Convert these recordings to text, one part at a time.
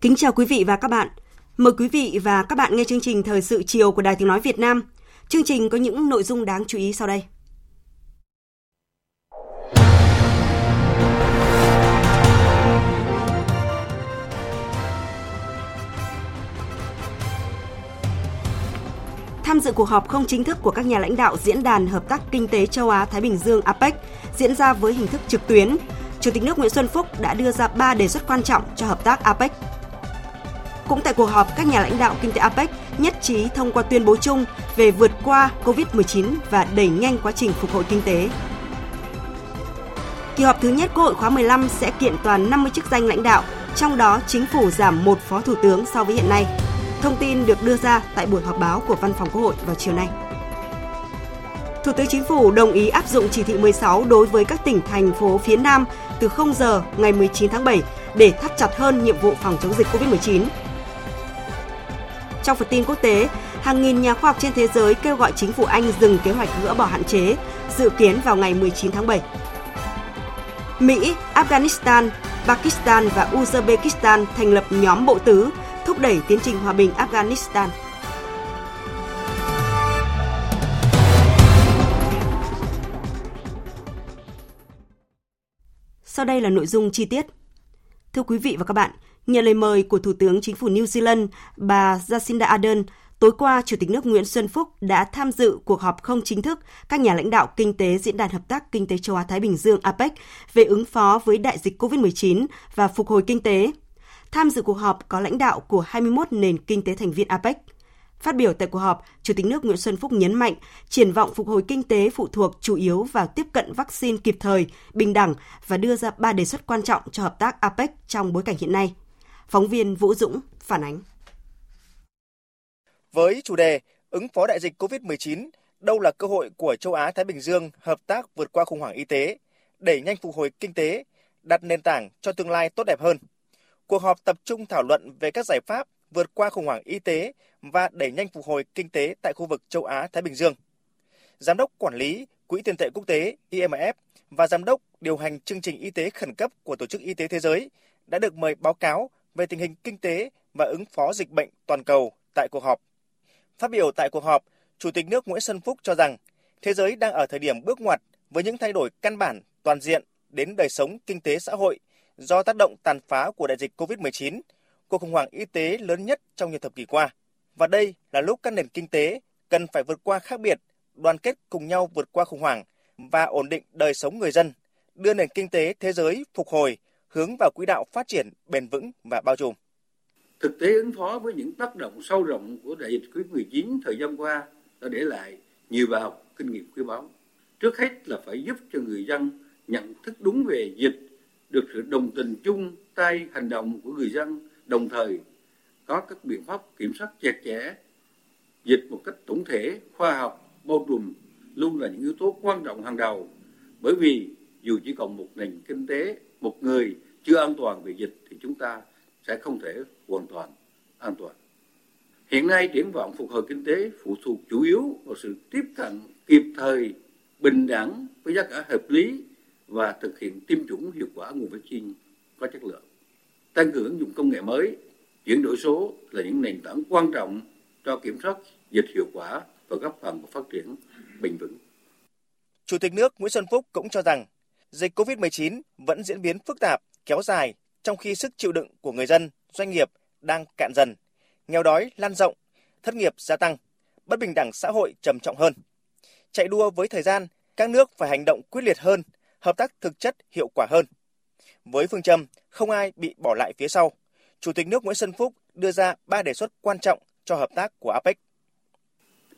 Kính chào quý vị và các bạn. Mời quý vị và các bạn nghe chương trình Thời sự chiều của Đài Tiếng Nói Việt Nam. Chương trình có những nội dung đáng chú ý sau đây. Tham dự cuộc họp không chính thức của các nhà lãnh đạo Diễn đàn Hợp tác Kinh tế Châu Á-Thái Bình Dương APEC diễn ra với hình thức trực tuyến, Chủ tịch nước Nguyễn Xuân Phúc đã đưa ra 3 đề xuất quan trọng cho hợp tác APEC cũng tại cuộc họp, các nhà lãnh đạo kinh tế APEC nhất trí thông qua tuyên bố chung về vượt qua COVID-19 và đẩy nhanh quá trình phục hồi kinh tế. Kỳ họp thứ nhất Quốc hội khóa 15 sẽ kiện toàn 50 chức danh lãnh đạo, trong đó chính phủ giảm một phó thủ tướng so với hiện nay. Thông tin được đưa ra tại buổi họp báo của Văn phòng Quốc hội vào chiều nay. Thủ tướng Chính phủ đồng ý áp dụng chỉ thị 16 đối với các tỉnh thành phố phía Nam từ 0 giờ ngày 19 tháng 7 để thắt chặt hơn nhiệm vụ phòng chống dịch COVID-19 trong phần tin quốc tế, hàng nghìn nhà khoa học trên thế giới kêu gọi chính phủ Anh dừng kế hoạch gỡ bỏ hạn chế, dự kiến vào ngày 19 tháng 7. Mỹ, Afghanistan, Pakistan và Uzbekistan thành lập nhóm bộ tứ thúc đẩy tiến trình hòa bình Afghanistan. Sau đây là nội dung chi tiết. Thưa quý vị và các bạn, Nhận lời mời của Thủ tướng Chính phủ New Zealand, bà Jacinda Ardern, tối qua Chủ tịch nước Nguyễn Xuân Phúc đã tham dự cuộc họp không chính thức các nhà lãnh đạo kinh tế Diễn đàn Hợp tác Kinh tế Châu Á-Thái Bình Dương APEC về ứng phó với đại dịch COVID-19 và phục hồi kinh tế. Tham dự cuộc họp có lãnh đạo của 21 nền kinh tế thành viên APEC. Phát biểu tại cuộc họp, Chủ tịch nước Nguyễn Xuân Phúc nhấn mạnh triển vọng phục hồi kinh tế phụ thuộc chủ yếu vào tiếp cận vaccine kịp thời, bình đẳng và đưa ra ba đề xuất quan trọng cho hợp tác APEC trong bối cảnh hiện nay. Phóng viên Vũ Dũng phản ánh. Với chủ đề ứng phó đại dịch COVID-19, đâu là cơ hội của châu Á Thái Bình Dương hợp tác vượt qua khủng hoảng y tế, đẩy nhanh phục hồi kinh tế, đặt nền tảng cho tương lai tốt đẹp hơn. Cuộc họp tập trung thảo luận về các giải pháp vượt qua khủng hoảng y tế và đẩy nhanh phục hồi kinh tế tại khu vực châu Á Thái Bình Dương. Giám đốc quản lý Quỹ tiền tệ quốc tế IMF và giám đốc điều hành chương trình y tế khẩn cấp của Tổ chức Y tế Thế giới đã được mời báo cáo về tình hình kinh tế và ứng phó dịch bệnh toàn cầu tại cuộc họp. Phát biểu tại cuộc họp, Chủ tịch nước Nguyễn Xuân Phúc cho rằng thế giới đang ở thời điểm bước ngoặt với những thay đổi căn bản toàn diện đến đời sống kinh tế xã hội do tác động tàn phá của đại dịch COVID-19, cuộc khủng hoảng y tế lớn nhất trong nhiều thập kỷ qua. Và đây là lúc các nền kinh tế cần phải vượt qua khác biệt, đoàn kết cùng nhau vượt qua khủng hoảng và ổn định đời sống người dân, đưa nền kinh tế thế giới phục hồi hướng vào quỹ đạo phát triển bền vững và bao trùm. Thực tế ứng phó với những tác động sâu rộng của đại dịch COVID-19 thời gian qua đã để lại nhiều bài học kinh nghiệm quý báu. Trước hết là phải giúp cho người dân nhận thức đúng về dịch, được sự đồng tình chung tay hành động của người dân, đồng thời có các biện pháp kiểm soát chặt chẽ dịch một cách tổng thể, khoa học, bao trùm luôn là những yếu tố quan trọng hàng đầu. Bởi vì dù chỉ còn một nền kinh tế một người chưa an toàn về dịch thì chúng ta sẽ không thể hoàn toàn an toàn. Hiện nay triển vọng phục hồi kinh tế phụ thuộc chủ yếu vào sự tiếp cận kịp thời, bình đẳng với giá cả hợp lý và thực hiện tiêm chủng hiệu quả nguồn vaccine có chất lượng. Tăng cường ứng dụng công nghệ mới, chuyển đổi số là những nền tảng quan trọng cho kiểm soát dịch hiệu quả và góp phần vào phát triển bền vững. Chủ tịch nước Nguyễn Xuân Phúc cũng cho rằng dịch COVID-19 vẫn diễn biến phức tạp, kéo dài trong khi sức chịu đựng của người dân, doanh nghiệp đang cạn dần, nghèo đói lan rộng, thất nghiệp gia tăng, bất bình đẳng xã hội trầm trọng hơn. Chạy đua với thời gian, các nước phải hành động quyết liệt hơn, hợp tác thực chất hiệu quả hơn. Với phương châm không ai bị bỏ lại phía sau, Chủ tịch nước Nguyễn Xuân Phúc đưa ra ba đề xuất quan trọng cho hợp tác của APEC.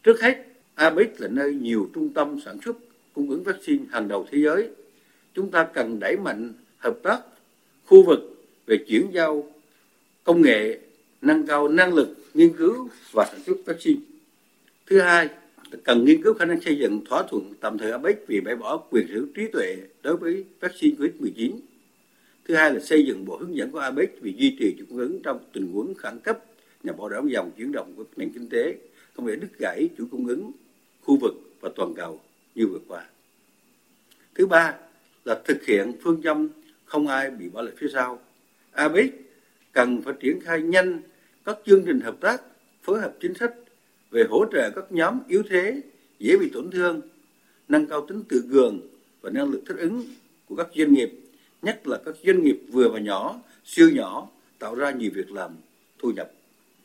Trước hết, APEC là nơi nhiều trung tâm sản xuất cung ứng vaccine hàng đầu thế giới. Chúng ta cần đẩy mạnh hợp tác khu vực về chuyển giao công nghệ, nâng cao năng lực nghiên cứu và sản xuất vaccine. Thứ hai, cần nghiên cứu khả năng xây dựng thỏa thuận tạm thời APEC vì bãi bỏ quyền sở hữu trí tuệ đối với vaccine COVID-19. Thứ hai là xây dựng bộ hướng dẫn của APEC vì duy trì chuỗi cung ứng trong tình huống khẩn cấp nhằm bảo đảm dòng chuyển động của nền kinh tế, không để đứt gãy chuỗi cung ứng khu vực và toàn cầu như vừa qua. Thứ ba là thực hiện phương châm không ai bị bỏ lại phía sau. APEC cần phải triển khai nhanh các chương trình hợp tác, phối hợp chính sách về hỗ trợ các nhóm yếu thế, dễ bị tổn thương, nâng cao tính tự cường và năng lực thích ứng của các doanh nghiệp, nhất là các doanh nghiệp vừa và nhỏ, siêu nhỏ, tạo ra nhiều việc làm, thu nhập.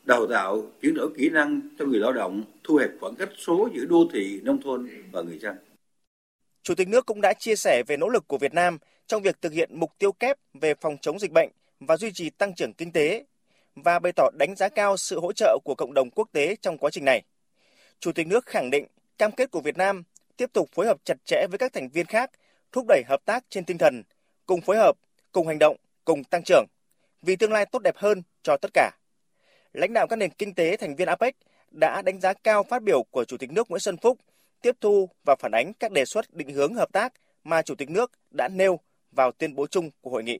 Đào tạo, chuyển đổi kỹ năng cho người lao động, thu hẹp khoảng cách số giữa đô thị, nông thôn và người dân. Chủ tịch nước cũng đã chia sẻ về nỗ lực của Việt Nam trong việc thực hiện mục tiêu kép về phòng chống dịch bệnh và duy trì tăng trưởng kinh tế và bày tỏ đánh giá cao sự hỗ trợ của cộng đồng quốc tế trong quá trình này. Chủ tịch nước khẳng định cam kết của Việt Nam tiếp tục phối hợp chặt chẽ với các thành viên khác, thúc đẩy hợp tác trên tinh thần cùng phối hợp, cùng hành động, cùng tăng trưởng vì tương lai tốt đẹp hơn cho tất cả. Lãnh đạo các nền kinh tế thành viên APEC đã đánh giá cao phát biểu của Chủ tịch nước Nguyễn Xuân Phúc, tiếp thu và phản ánh các đề xuất định hướng hợp tác mà Chủ tịch nước đã nêu vào tuyên bố chung của hội nghị.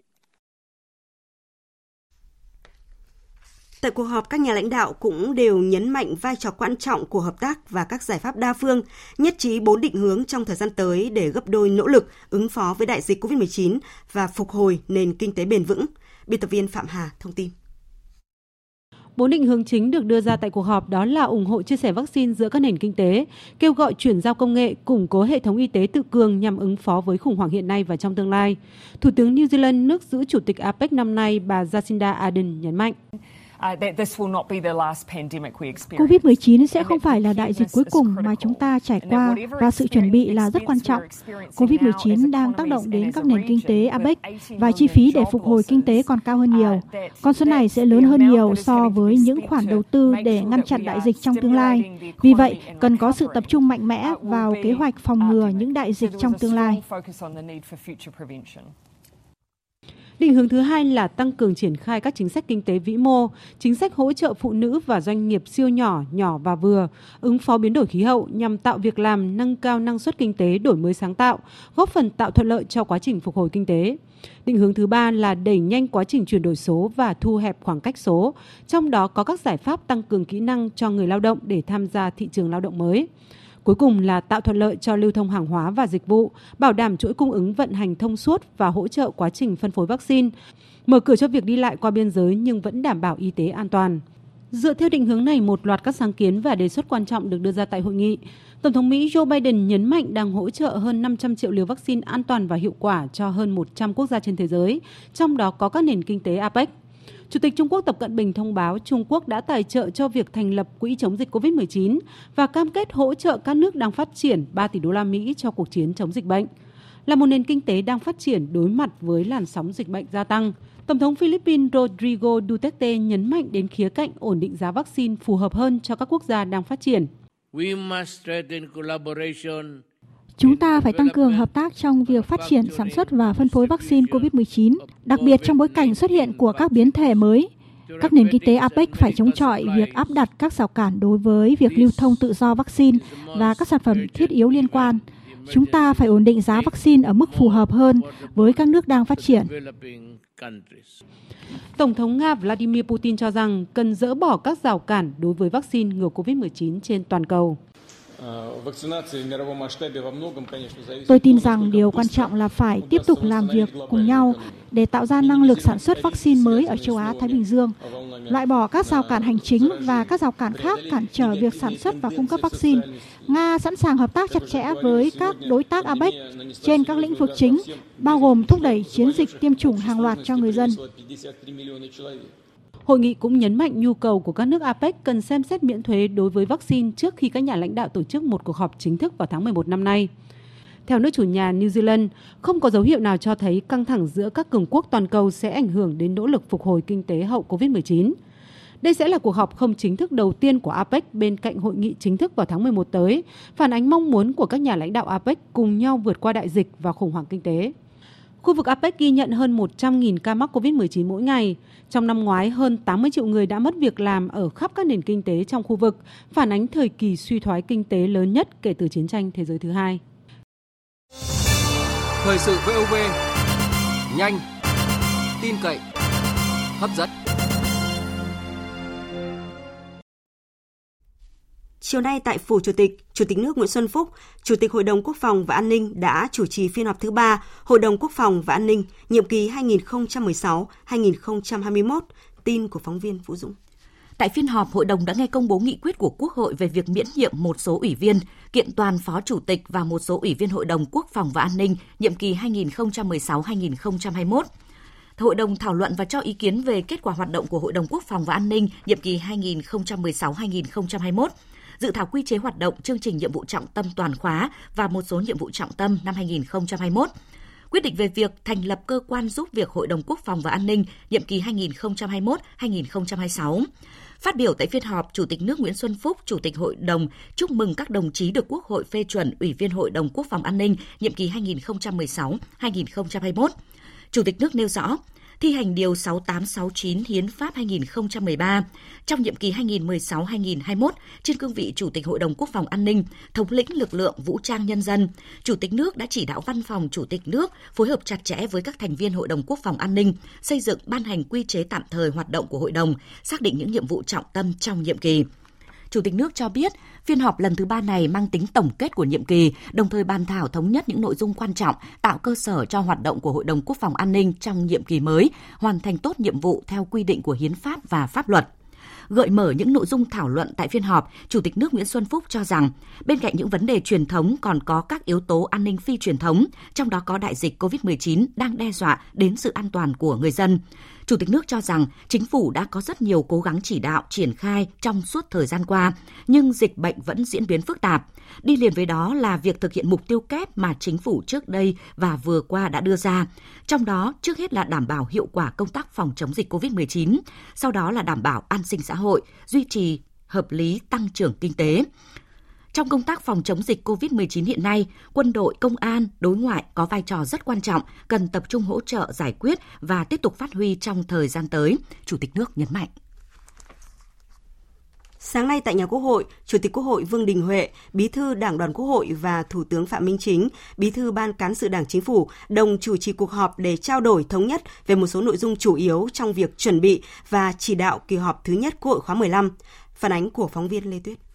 Tại cuộc họp, các nhà lãnh đạo cũng đều nhấn mạnh vai trò quan trọng của hợp tác và các giải pháp đa phương, nhất trí bốn định hướng trong thời gian tới để gấp đôi nỗ lực ứng phó với đại dịch COVID-19 và phục hồi nền kinh tế bền vững. Biên tập viên Phạm Hà thông tin. Bốn định hướng chính được đưa ra tại cuộc họp đó là ủng hộ chia sẻ vaccine giữa các nền kinh tế, kêu gọi chuyển giao công nghệ, củng cố hệ thống y tế tự cường nhằm ứng phó với khủng hoảng hiện nay và trong tương lai. Thủ tướng New Zealand, nước giữ chủ tịch APEC năm nay, bà Jacinda Ardern nhấn mạnh. COVID-19 sẽ không phải là đại dịch cuối cùng mà chúng ta trải qua và sự chuẩn bị là rất quan trọng. COVID-19 đang tác động đến các nền kinh tế APEC và chi phí để phục hồi kinh tế còn cao hơn nhiều. Con số này sẽ lớn hơn nhiều so với những khoản đầu tư để ngăn chặn đại dịch trong tương lai. Vì vậy, cần có sự tập trung mạnh mẽ vào kế hoạch phòng ngừa những đại dịch trong tương lai. Định hướng thứ hai là tăng cường triển khai các chính sách kinh tế vĩ mô, chính sách hỗ trợ phụ nữ và doanh nghiệp siêu nhỏ, nhỏ và vừa, ứng phó biến đổi khí hậu nhằm tạo việc làm, nâng cao năng suất kinh tế, đổi mới sáng tạo, góp phần tạo thuận lợi cho quá trình phục hồi kinh tế. Định hướng thứ ba là đẩy nhanh quá trình chuyển đổi số và thu hẹp khoảng cách số, trong đó có các giải pháp tăng cường kỹ năng cho người lao động để tham gia thị trường lao động mới. Cuối cùng là tạo thuận lợi cho lưu thông hàng hóa và dịch vụ, bảo đảm chuỗi cung ứng vận hành thông suốt và hỗ trợ quá trình phân phối vaccine, mở cửa cho việc đi lại qua biên giới nhưng vẫn đảm bảo y tế an toàn. Dựa theo định hướng này, một loạt các sáng kiến và đề xuất quan trọng được đưa ra tại hội nghị. Tổng thống Mỹ Joe Biden nhấn mạnh đang hỗ trợ hơn 500 triệu liều vaccine an toàn và hiệu quả cho hơn 100 quốc gia trên thế giới, trong đó có các nền kinh tế APEC. Chủ tịch Trung Quốc Tập Cận Bình thông báo Trung Quốc đã tài trợ cho việc thành lập quỹ chống dịch COVID-19 và cam kết hỗ trợ các nước đang phát triển 3 tỷ đô la Mỹ cho cuộc chiến chống dịch bệnh. Là một nền kinh tế đang phát triển đối mặt với làn sóng dịch bệnh gia tăng, Tổng thống Philippines Rodrigo Duterte nhấn mạnh đến khía cạnh ổn định giá vaccine phù hợp hơn cho các quốc gia đang phát triển. We must strengthen collaboration Chúng ta phải tăng cường hợp tác trong việc phát triển, sản xuất và phân phối vaccine COVID-19, đặc biệt trong bối cảnh xuất hiện của các biến thể mới. Các nền kinh tế APEC phải chống chọi việc áp đặt các rào cản đối với việc lưu thông tự do vaccine và các sản phẩm thiết yếu liên quan. Chúng ta phải ổn định giá vaccine ở mức phù hợp hơn với các nước đang phát triển. Tổng thống Nga Vladimir Putin cho rằng cần dỡ bỏ các rào cản đối với vaccine ngừa COVID-19 trên toàn cầu. Tôi tin rằng điều quan trọng là phải tiếp tục làm việc cùng nhau để tạo ra năng lực sản xuất vaccine mới ở châu Á Thái Bình Dương, loại bỏ các rào cản hành chính và các rào cản khác cản trở việc sản xuất và cung cấp vaccine. Nga sẵn sàng hợp tác chặt chẽ với các đối tác APEC trên các lĩnh vực chính, bao gồm thúc đẩy chiến dịch tiêm chủng hàng loạt cho người dân. Hội nghị cũng nhấn mạnh nhu cầu của các nước APEC cần xem xét miễn thuế đối với vaccine trước khi các nhà lãnh đạo tổ chức một cuộc họp chính thức vào tháng 11 năm nay. Theo nước chủ nhà New Zealand, không có dấu hiệu nào cho thấy căng thẳng giữa các cường quốc toàn cầu sẽ ảnh hưởng đến nỗ lực phục hồi kinh tế hậu COVID-19. Đây sẽ là cuộc họp không chính thức đầu tiên của APEC bên cạnh hội nghị chính thức vào tháng 11 tới, phản ánh mong muốn của các nhà lãnh đạo APEC cùng nhau vượt qua đại dịch và khủng hoảng kinh tế. Khu vực APEC ghi nhận hơn 100.000 ca mắc COVID-19 mỗi ngày. Trong năm ngoái, hơn 80 triệu người đã mất việc làm ở khắp các nền kinh tế trong khu vực, phản ánh thời kỳ suy thoái kinh tế lớn nhất kể từ chiến tranh thế giới thứ hai. Thời sự VOV, nhanh, tin cậy, hấp dẫn. Chiều nay tại Phủ Chủ tịch, Chủ tịch nước Nguyễn Xuân Phúc, Chủ tịch Hội đồng Quốc phòng và An ninh đã chủ trì phiên họp thứ ba Hội đồng Quốc phòng và An ninh nhiệm kỳ 2016-2021. Tin của phóng viên Vũ Dũng. Tại phiên họp, Hội đồng đã nghe công bố nghị quyết của Quốc hội về việc miễn nhiệm một số ủy viên, kiện toàn phó chủ tịch và một số ủy viên Hội đồng Quốc phòng và An ninh nhiệm kỳ 2016-2021. Hội đồng thảo luận và cho ý kiến về kết quả hoạt động của Hội đồng Quốc phòng và An ninh nhiệm kỳ 2016-2021 dự thảo quy chế hoạt động chương trình nhiệm vụ trọng tâm toàn khóa và một số nhiệm vụ trọng tâm năm 2021 quyết định về việc thành lập cơ quan giúp việc Hội đồng Quốc phòng và An ninh nhiệm kỳ 2021-2026. Phát biểu tại phiên họp, Chủ tịch nước Nguyễn Xuân Phúc, Chủ tịch Hội đồng chúc mừng các đồng chí được Quốc hội phê chuẩn Ủy viên Hội đồng Quốc phòng An ninh nhiệm kỳ 2016-2021. Chủ tịch nước nêu rõ, thi hành Điều 6869 Hiến pháp 2013 trong nhiệm kỳ 2016-2021 trên cương vị Chủ tịch Hội đồng Quốc phòng An ninh, thống lĩnh lực lượng vũ trang nhân dân. Chủ tịch nước đã chỉ đạo văn phòng Chủ tịch nước phối hợp chặt chẽ với các thành viên Hội đồng Quốc phòng An ninh, xây dựng ban hành quy chế tạm thời hoạt động của Hội đồng, xác định những nhiệm vụ trọng tâm trong nhiệm kỳ. Chủ tịch nước cho biết, phiên họp lần thứ ba này mang tính tổng kết của nhiệm kỳ, đồng thời bàn thảo thống nhất những nội dung quan trọng, tạo cơ sở cho hoạt động của Hội đồng Quốc phòng An ninh trong nhiệm kỳ mới, hoàn thành tốt nhiệm vụ theo quy định của hiến pháp và pháp luật gợi mở những nội dung thảo luận tại phiên họp, Chủ tịch nước Nguyễn Xuân Phúc cho rằng, bên cạnh những vấn đề truyền thống còn có các yếu tố an ninh phi truyền thống, trong đó có đại dịch COVID-19 đang đe dọa đến sự an toàn của người dân. Chủ tịch nước cho rằng chính phủ đã có rất nhiều cố gắng chỉ đạo triển khai trong suốt thời gian qua, nhưng dịch bệnh vẫn diễn biến phức tạp. Đi liền với đó là việc thực hiện mục tiêu kép mà chính phủ trước đây và vừa qua đã đưa ra. Trong đó, trước hết là đảm bảo hiệu quả công tác phòng chống dịch COVID-19, sau đó là đảm bảo an sinh xã hội, duy trì hợp lý tăng trưởng kinh tế. Trong công tác phòng chống dịch COVID-19 hiện nay, quân đội, công an, đối ngoại có vai trò rất quan trọng, cần tập trung hỗ trợ giải quyết và tiếp tục phát huy trong thời gian tới, Chủ tịch nước nhấn mạnh. Sáng nay tại nhà Quốc hội, Chủ tịch Quốc hội Vương Đình Huệ, Bí thư Đảng đoàn Quốc hội và Thủ tướng Phạm Minh Chính, Bí thư Ban cán sự Đảng Chính phủ đồng chủ trì cuộc họp để trao đổi thống nhất về một số nội dung chủ yếu trong việc chuẩn bị và chỉ đạo kỳ họp thứ nhất Quốc hội khóa 15. Phản ánh của phóng viên Lê Tuyết.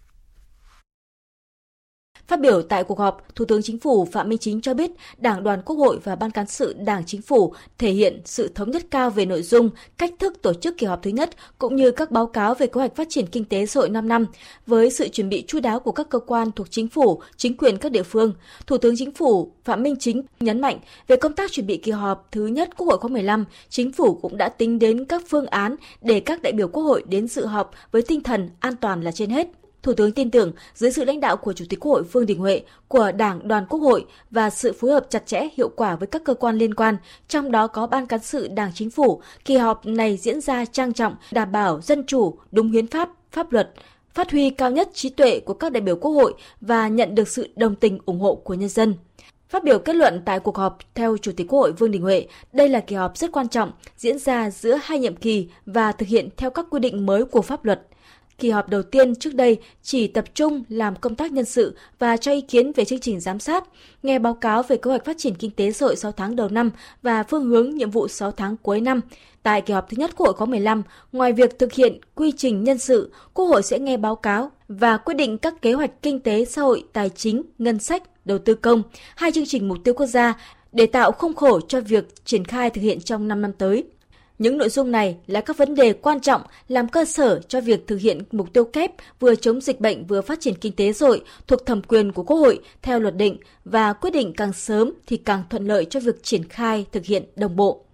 Phát biểu tại cuộc họp, Thủ tướng Chính phủ Phạm Minh Chính cho biết Đảng đoàn Quốc hội và Ban cán sự Đảng Chính phủ thể hiện sự thống nhất cao về nội dung, cách thức tổ chức kỳ họp thứ nhất cũng như các báo cáo về kế hoạch phát triển kinh tế xã hội 5 năm. Với sự chuẩn bị chu đáo của các cơ quan thuộc Chính phủ, chính quyền các địa phương, Thủ tướng Chính phủ Phạm Minh Chính nhấn mạnh về công tác chuẩn bị kỳ họp thứ nhất Quốc hội khóa 15, Chính phủ cũng đã tính đến các phương án để các đại biểu Quốc hội đến dự họp với tinh thần an toàn là trên hết. Thủ tướng tin tưởng dưới sự lãnh đạo của Chủ tịch Quốc hội Vương Đình Huệ, của Đảng Đoàn Quốc hội và sự phối hợp chặt chẽ hiệu quả với các cơ quan liên quan, trong đó có Ban cán sự Đảng Chính phủ, kỳ họp này diễn ra trang trọng, đảm bảo dân chủ, đúng hiến pháp, pháp luật, phát huy cao nhất trí tuệ của các đại biểu Quốc hội và nhận được sự đồng tình ủng hộ của nhân dân. Phát biểu kết luận tại cuộc họp, theo Chủ tịch Quốc hội Vương Đình Huệ, đây là kỳ họp rất quan trọng, diễn ra giữa hai nhiệm kỳ và thực hiện theo các quy định mới của pháp luật kỳ họp đầu tiên trước đây chỉ tập trung làm công tác nhân sự và cho ý kiến về chương trình giám sát, nghe báo cáo về kế hoạch phát triển kinh tế xã hội 6 tháng đầu năm và phương hướng nhiệm vụ 6 tháng cuối năm. Tại kỳ họp thứ nhất Quốc hội khóa 15, ngoài việc thực hiện quy trình nhân sự, Quốc hội sẽ nghe báo cáo và quyết định các kế hoạch kinh tế xã hội, tài chính, ngân sách, đầu tư công, hai chương trình mục tiêu quốc gia để tạo khung khổ cho việc triển khai thực hiện trong 5 năm tới. Những nội dung này là các vấn đề quan trọng làm cơ sở cho việc thực hiện mục tiêu kép vừa chống dịch bệnh vừa phát triển kinh tế rồi thuộc thẩm quyền của Quốc hội theo luật định và quyết định càng sớm thì càng thuận lợi cho việc triển khai thực hiện đồng bộ.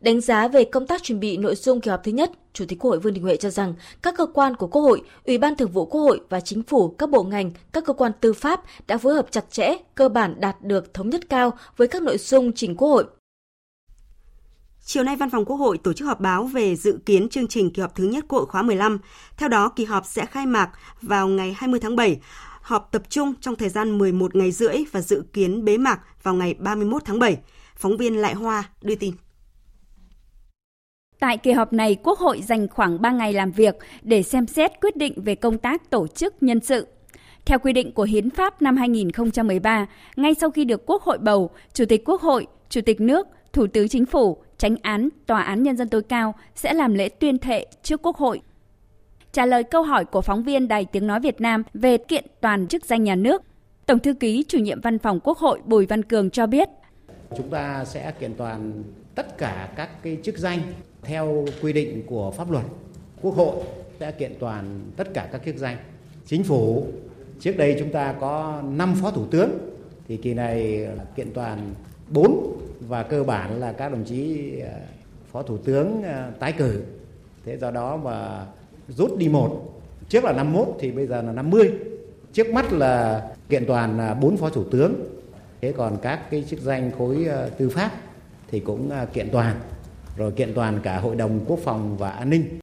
Đánh giá về công tác chuẩn bị nội dung kỳ họp thứ nhất, Chủ tịch Quốc hội Vương Đình Huệ cho rằng các cơ quan của Quốc hội, Ủy ban Thường vụ Quốc hội và Chính phủ, các bộ ngành, các cơ quan tư pháp đã phối hợp chặt chẽ, cơ bản đạt được thống nhất cao với các nội dung trình Quốc hội. Chiều nay, Văn phòng Quốc hội tổ chức họp báo về dự kiến chương trình kỳ họp thứ nhất Quốc hội khóa 15. Theo đó, kỳ họp sẽ khai mạc vào ngày 20 tháng 7, họp tập trung trong thời gian 11 ngày rưỡi và dự kiến bế mạc vào ngày 31 tháng 7. Phóng viên Lại Hoa đưa tin. Tại kỳ họp này, Quốc hội dành khoảng 3 ngày làm việc để xem xét quyết định về công tác tổ chức nhân sự. Theo quy định của Hiến pháp năm 2013, ngay sau khi được Quốc hội bầu, Chủ tịch Quốc hội, Chủ tịch nước, Thủ tướng Chính phủ, Tránh án, Tòa án Nhân dân tối cao sẽ làm lễ tuyên thệ trước Quốc hội. Trả lời câu hỏi của phóng viên Đài Tiếng Nói Việt Nam về kiện toàn chức danh nhà nước, Tổng thư ký chủ nhiệm văn phòng Quốc hội Bùi Văn Cường cho biết. Chúng ta sẽ kiện toàn tất cả các cái chức danh theo quy định của pháp luật. Quốc hội sẽ kiện toàn tất cả các chức danh. Chính phủ trước đây chúng ta có 5 phó thủ tướng thì kỳ này kiện toàn 4 và cơ bản là các đồng chí ờ, phó thủ tướng ờ, tái cử. Thế do đó mà rút đi một trước là 51 thì bây giờ là 50 trước mắt là kiện toàn 4 phó thủ tướng thế còn các cái chức danh khối ờ, tư pháp thì cũng kiện toàn rồi kiện toàn cả Hội đồng Quốc phòng và An ninh.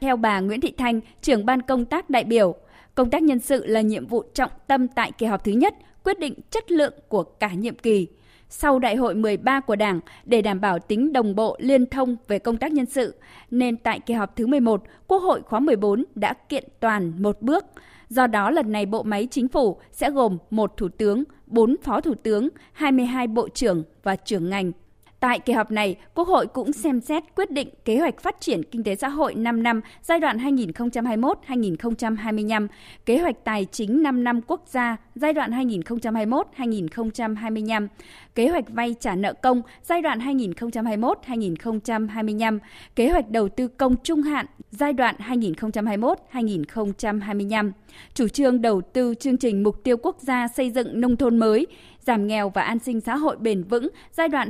Theo bà Nguyễn Thị Thanh, trưởng ban công tác đại biểu, công tác nhân sự là nhiệm vụ trọng tâm tại kỳ họp thứ nhất, quyết định chất lượng của cả nhiệm kỳ. Sau đại hội 13 của Đảng, để đảm bảo tính đồng bộ liên thông về công tác nhân sự, nên tại kỳ họp thứ 11, Quốc hội khóa 14 đã kiện toàn một bước. Do đó lần này bộ máy chính phủ sẽ gồm một thủ tướng, 4 phó thủ tướng, 22 bộ trưởng và trưởng ngành Tại kỳ họp này, Quốc hội cũng xem xét quyết định kế hoạch phát triển kinh tế xã hội 5 năm giai đoạn 2021-2025, kế hoạch tài chính 5 năm quốc gia giai đoạn 2021-2025, kế hoạch vay trả nợ công giai đoạn 2021-2025, kế hoạch đầu tư công trung hạn giai đoạn 2021-2025, chủ trương đầu tư chương trình mục tiêu quốc gia xây dựng nông thôn mới, giảm nghèo và an sinh xã hội bền vững giai đoạn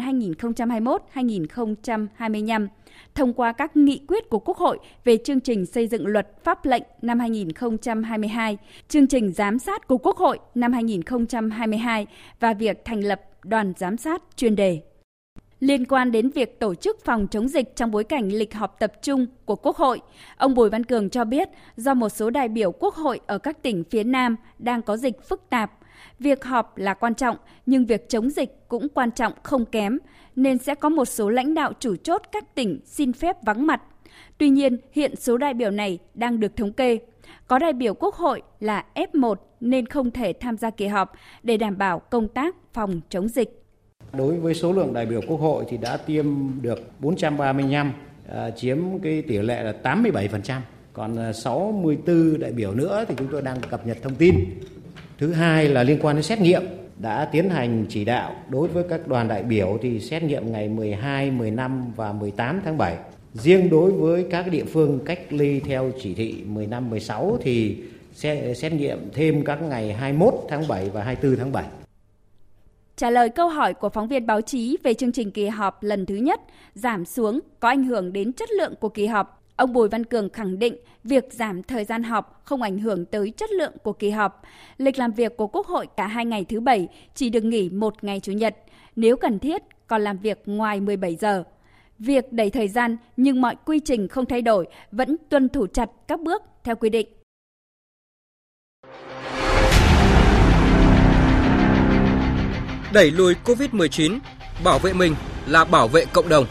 2021-2025 thông qua các nghị quyết của Quốc hội về chương trình xây dựng luật pháp lệnh năm 2022, chương trình giám sát của Quốc hội năm 2022 và việc thành lập đoàn giám sát chuyên đề. Liên quan đến việc tổ chức phòng chống dịch trong bối cảnh lịch họp tập trung của Quốc hội, ông Bùi Văn Cường cho biết do một số đại biểu Quốc hội ở các tỉnh phía Nam đang có dịch phức tạp, Việc họp là quan trọng, nhưng việc chống dịch cũng quan trọng không kém, nên sẽ có một số lãnh đạo chủ chốt các tỉnh xin phép vắng mặt. Tuy nhiên, hiện số đại biểu này đang được thống kê. Có đại biểu Quốc hội là F1 nên không thể tham gia kỳ họp để đảm bảo công tác phòng chống dịch. Đối với số lượng đại biểu Quốc hội thì đã tiêm được 435, à, chiếm cái tỷ lệ là 87%. Còn à, 64 đại biểu nữa thì chúng tôi đang cập nhật thông tin Thứ hai là liên quan đến xét nghiệm đã tiến hành chỉ đạo đối với các đoàn đại biểu thì xét nghiệm ngày 12, 15 và 18 tháng 7. Riêng đối với các địa phương cách ly theo chỉ thị 15, 16 thì sẽ xét nghiệm thêm các ngày 21 tháng 7 và 24 tháng 7. Trả lời câu hỏi của phóng viên báo chí về chương trình kỳ họp lần thứ nhất giảm xuống có ảnh hưởng đến chất lượng của kỳ họp, Ông Bùi Văn Cường khẳng định việc giảm thời gian họp không ảnh hưởng tới chất lượng của kỳ họp. Lịch làm việc của Quốc hội cả hai ngày thứ Bảy chỉ được nghỉ một ngày Chủ nhật, nếu cần thiết còn làm việc ngoài 17 giờ. Việc đẩy thời gian nhưng mọi quy trình không thay đổi, vẫn tuân thủ chặt các bước theo quy định. Đẩy lùi COVID-19, bảo vệ mình là bảo vệ cộng đồng.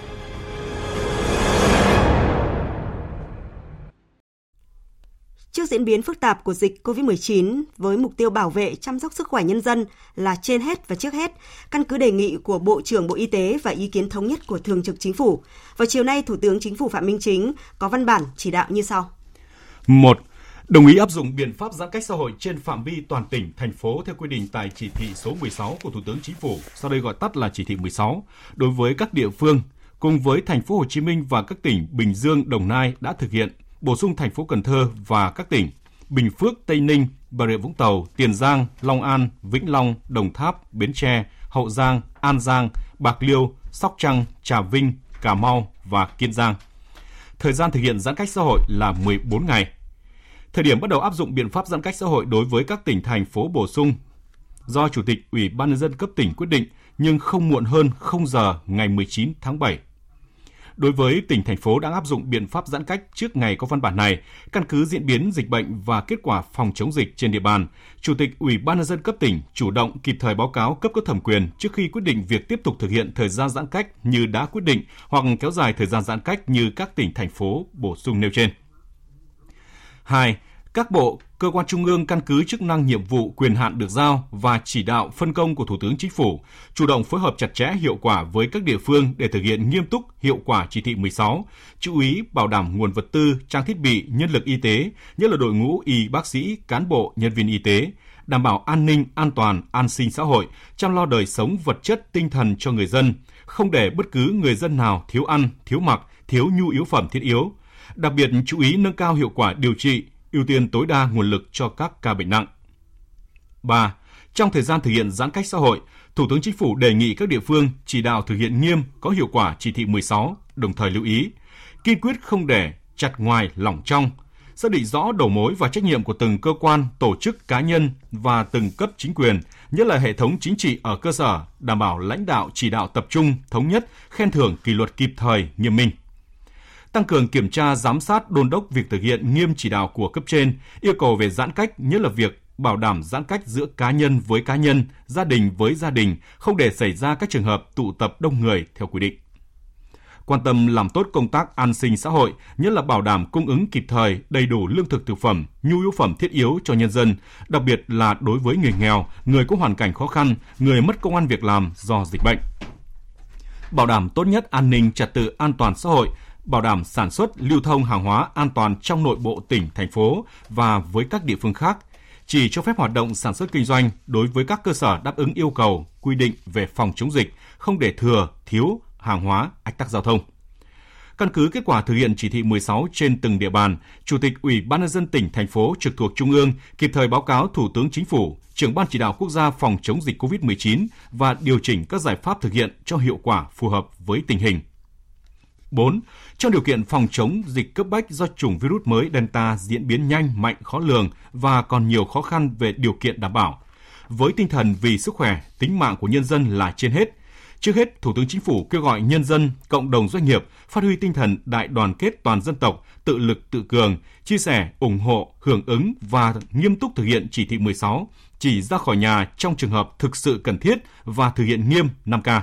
Trước diễn biến phức tạp của dịch COVID-19 với mục tiêu bảo vệ chăm sóc sức khỏe nhân dân là trên hết và trước hết, căn cứ đề nghị của Bộ trưởng Bộ Y tế và ý kiến thống nhất của Thường trực Chính phủ, vào chiều nay Thủ tướng Chính phủ Phạm Minh Chính có văn bản chỉ đạo như sau. 1. Đồng ý áp dụng biện pháp giãn cách xã hội trên phạm vi toàn tỉnh, thành phố theo quy định tại chỉ thị số 16 của Thủ tướng Chính phủ, sau đây gọi tắt là chỉ thị 16, đối với các địa phương cùng với thành phố Hồ Chí Minh và các tỉnh Bình Dương, Đồng Nai đã thực hiện bổ sung thành phố Cần Thơ và các tỉnh Bình Phước, Tây Ninh, Bà Rịa Vũng Tàu, Tiền Giang, Long An, Vĩnh Long, Đồng Tháp, Bến Tre, Hậu Giang, An Giang, Bạc Liêu, Sóc Trăng, Trà Vinh, Cà Mau và Kiên Giang. Thời gian thực hiện giãn cách xã hội là 14 ngày. Thời điểm bắt đầu áp dụng biện pháp giãn cách xã hội đối với các tỉnh thành phố bổ sung do Chủ tịch Ủy ban nhân dân cấp tỉnh quyết định nhưng không muộn hơn 0 giờ ngày 19 tháng 7 Đối với tỉnh thành phố đang áp dụng biện pháp giãn cách trước ngày có văn bản này, căn cứ diễn biến dịch bệnh và kết quả phòng chống dịch trên địa bàn, Chủ tịch Ủy ban nhân dân cấp tỉnh chủ động kịp thời báo cáo cấp có thẩm quyền trước khi quyết định việc tiếp tục thực hiện thời gian giãn cách như đã quyết định hoặc kéo dài thời gian giãn cách như các tỉnh thành phố bổ sung nêu trên. 2. Các bộ, cơ quan trung ương căn cứ chức năng nhiệm vụ quyền hạn được giao và chỉ đạo phân công của Thủ tướng Chính phủ, chủ động phối hợp chặt chẽ hiệu quả với các địa phương để thực hiện nghiêm túc hiệu quả chỉ thị 16, chú ý bảo đảm nguồn vật tư, trang thiết bị, nhân lực y tế, nhất là đội ngũ y bác sĩ, cán bộ, nhân viên y tế, đảm bảo an ninh, an toàn, an sinh xã hội, chăm lo đời sống vật chất, tinh thần cho người dân, không để bất cứ người dân nào thiếu ăn, thiếu mặc, thiếu nhu yếu phẩm thiết yếu. Đặc biệt chú ý nâng cao hiệu quả điều trị, ưu tiên tối đa nguồn lực cho các ca bệnh nặng. 3. Trong thời gian thực hiện giãn cách xã hội, Thủ tướng Chính phủ đề nghị các địa phương chỉ đạo thực hiện nghiêm có hiệu quả chỉ thị 16, đồng thời lưu ý, kiên quyết không để chặt ngoài lỏng trong, xác định rõ đầu mối và trách nhiệm của từng cơ quan, tổ chức, cá nhân và từng cấp chính quyền, nhất là hệ thống chính trị ở cơ sở, đảm bảo lãnh đạo chỉ đạo tập trung, thống nhất, khen thưởng kỷ luật kịp thời, nghiêm minh tăng cường kiểm tra giám sát đôn đốc việc thực hiện nghiêm chỉ đạo của cấp trên, yêu cầu về giãn cách, nhất là việc bảo đảm giãn cách giữa cá nhân với cá nhân, gia đình với gia đình, không để xảy ra các trường hợp tụ tập đông người theo quy định. Quan tâm làm tốt công tác an sinh xã hội, nhất là bảo đảm cung ứng kịp thời, đầy đủ lương thực thực phẩm, nhu yếu phẩm thiết yếu cho nhân dân, đặc biệt là đối với người nghèo, người có hoàn cảnh khó khăn, người mất công an việc làm do dịch bệnh bảo đảm tốt nhất an ninh trật tự an toàn xã hội, bảo đảm sản xuất, lưu thông hàng hóa an toàn trong nội bộ tỉnh, thành phố và với các địa phương khác, chỉ cho phép hoạt động sản xuất kinh doanh đối với các cơ sở đáp ứng yêu cầu, quy định về phòng chống dịch, không để thừa, thiếu hàng hóa, ách tắc giao thông. Căn cứ kết quả thực hiện chỉ thị 16 trên từng địa bàn, Chủ tịch Ủy ban nhân dân tỉnh, thành phố trực thuộc Trung ương kịp thời báo cáo Thủ tướng Chính phủ, trưởng ban chỉ đạo quốc gia phòng chống dịch COVID-19 và điều chỉnh các giải pháp thực hiện cho hiệu quả phù hợp với tình hình. 4. Trong điều kiện phòng chống dịch cấp bách do chủng virus mới Delta diễn biến nhanh, mạnh, khó lường và còn nhiều khó khăn về điều kiện đảm bảo. Với tinh thần vì sức khỏe, tính mạng của nhân dân là trên hết, Trước hết, Thủ tướng Chính phủ kêu gọi nhân dân, cộng đồng doanh nghiệp phát huy tinh thần đại đoàn kết toàn dân tộc, tự lực tự cường, chia sẻ, ủng hộ, hưởng ứng và nghiêm túc thực hiện chỉ thị 16, chỉ ra khỏi nhà trong trường hợp thực sự cần thiết và thực hiện nghiêm 5K.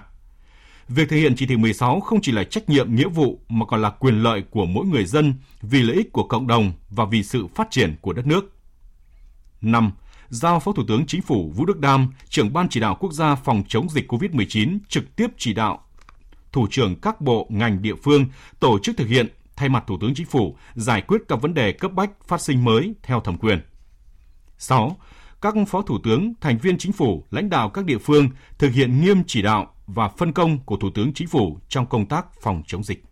Việc thực hiện chỉ thị 16 không chỉ là trách nhiệm nghĩa vụ mà còn là quyền lợi của mỗi người dân vì lợi ích của cộng đồng và vì sự phát triển của đất nước. 5. Giao Phó Thủ tướng Chính phủ Vũ Đức Đam, trưởng Ban chỉ đạo quốc gia phòng chống dịch COVID-19 trực tiếp chỉ đạo thủ trưởng các bộ ngành địa phương tổ chức thực hiện thay mặt Thủ tướng Chính phủ giải quyết các vấn đề cấp bách phát sinh mới theo thẩm quyền. 6. Các phó thủ tướng, thành viên chính phủ, lãnh đạo các địa phương thực hiện nghiêm chỉ đạo và phân công của Thủ tướng Chính phủ trong công tác phòng chống dịch.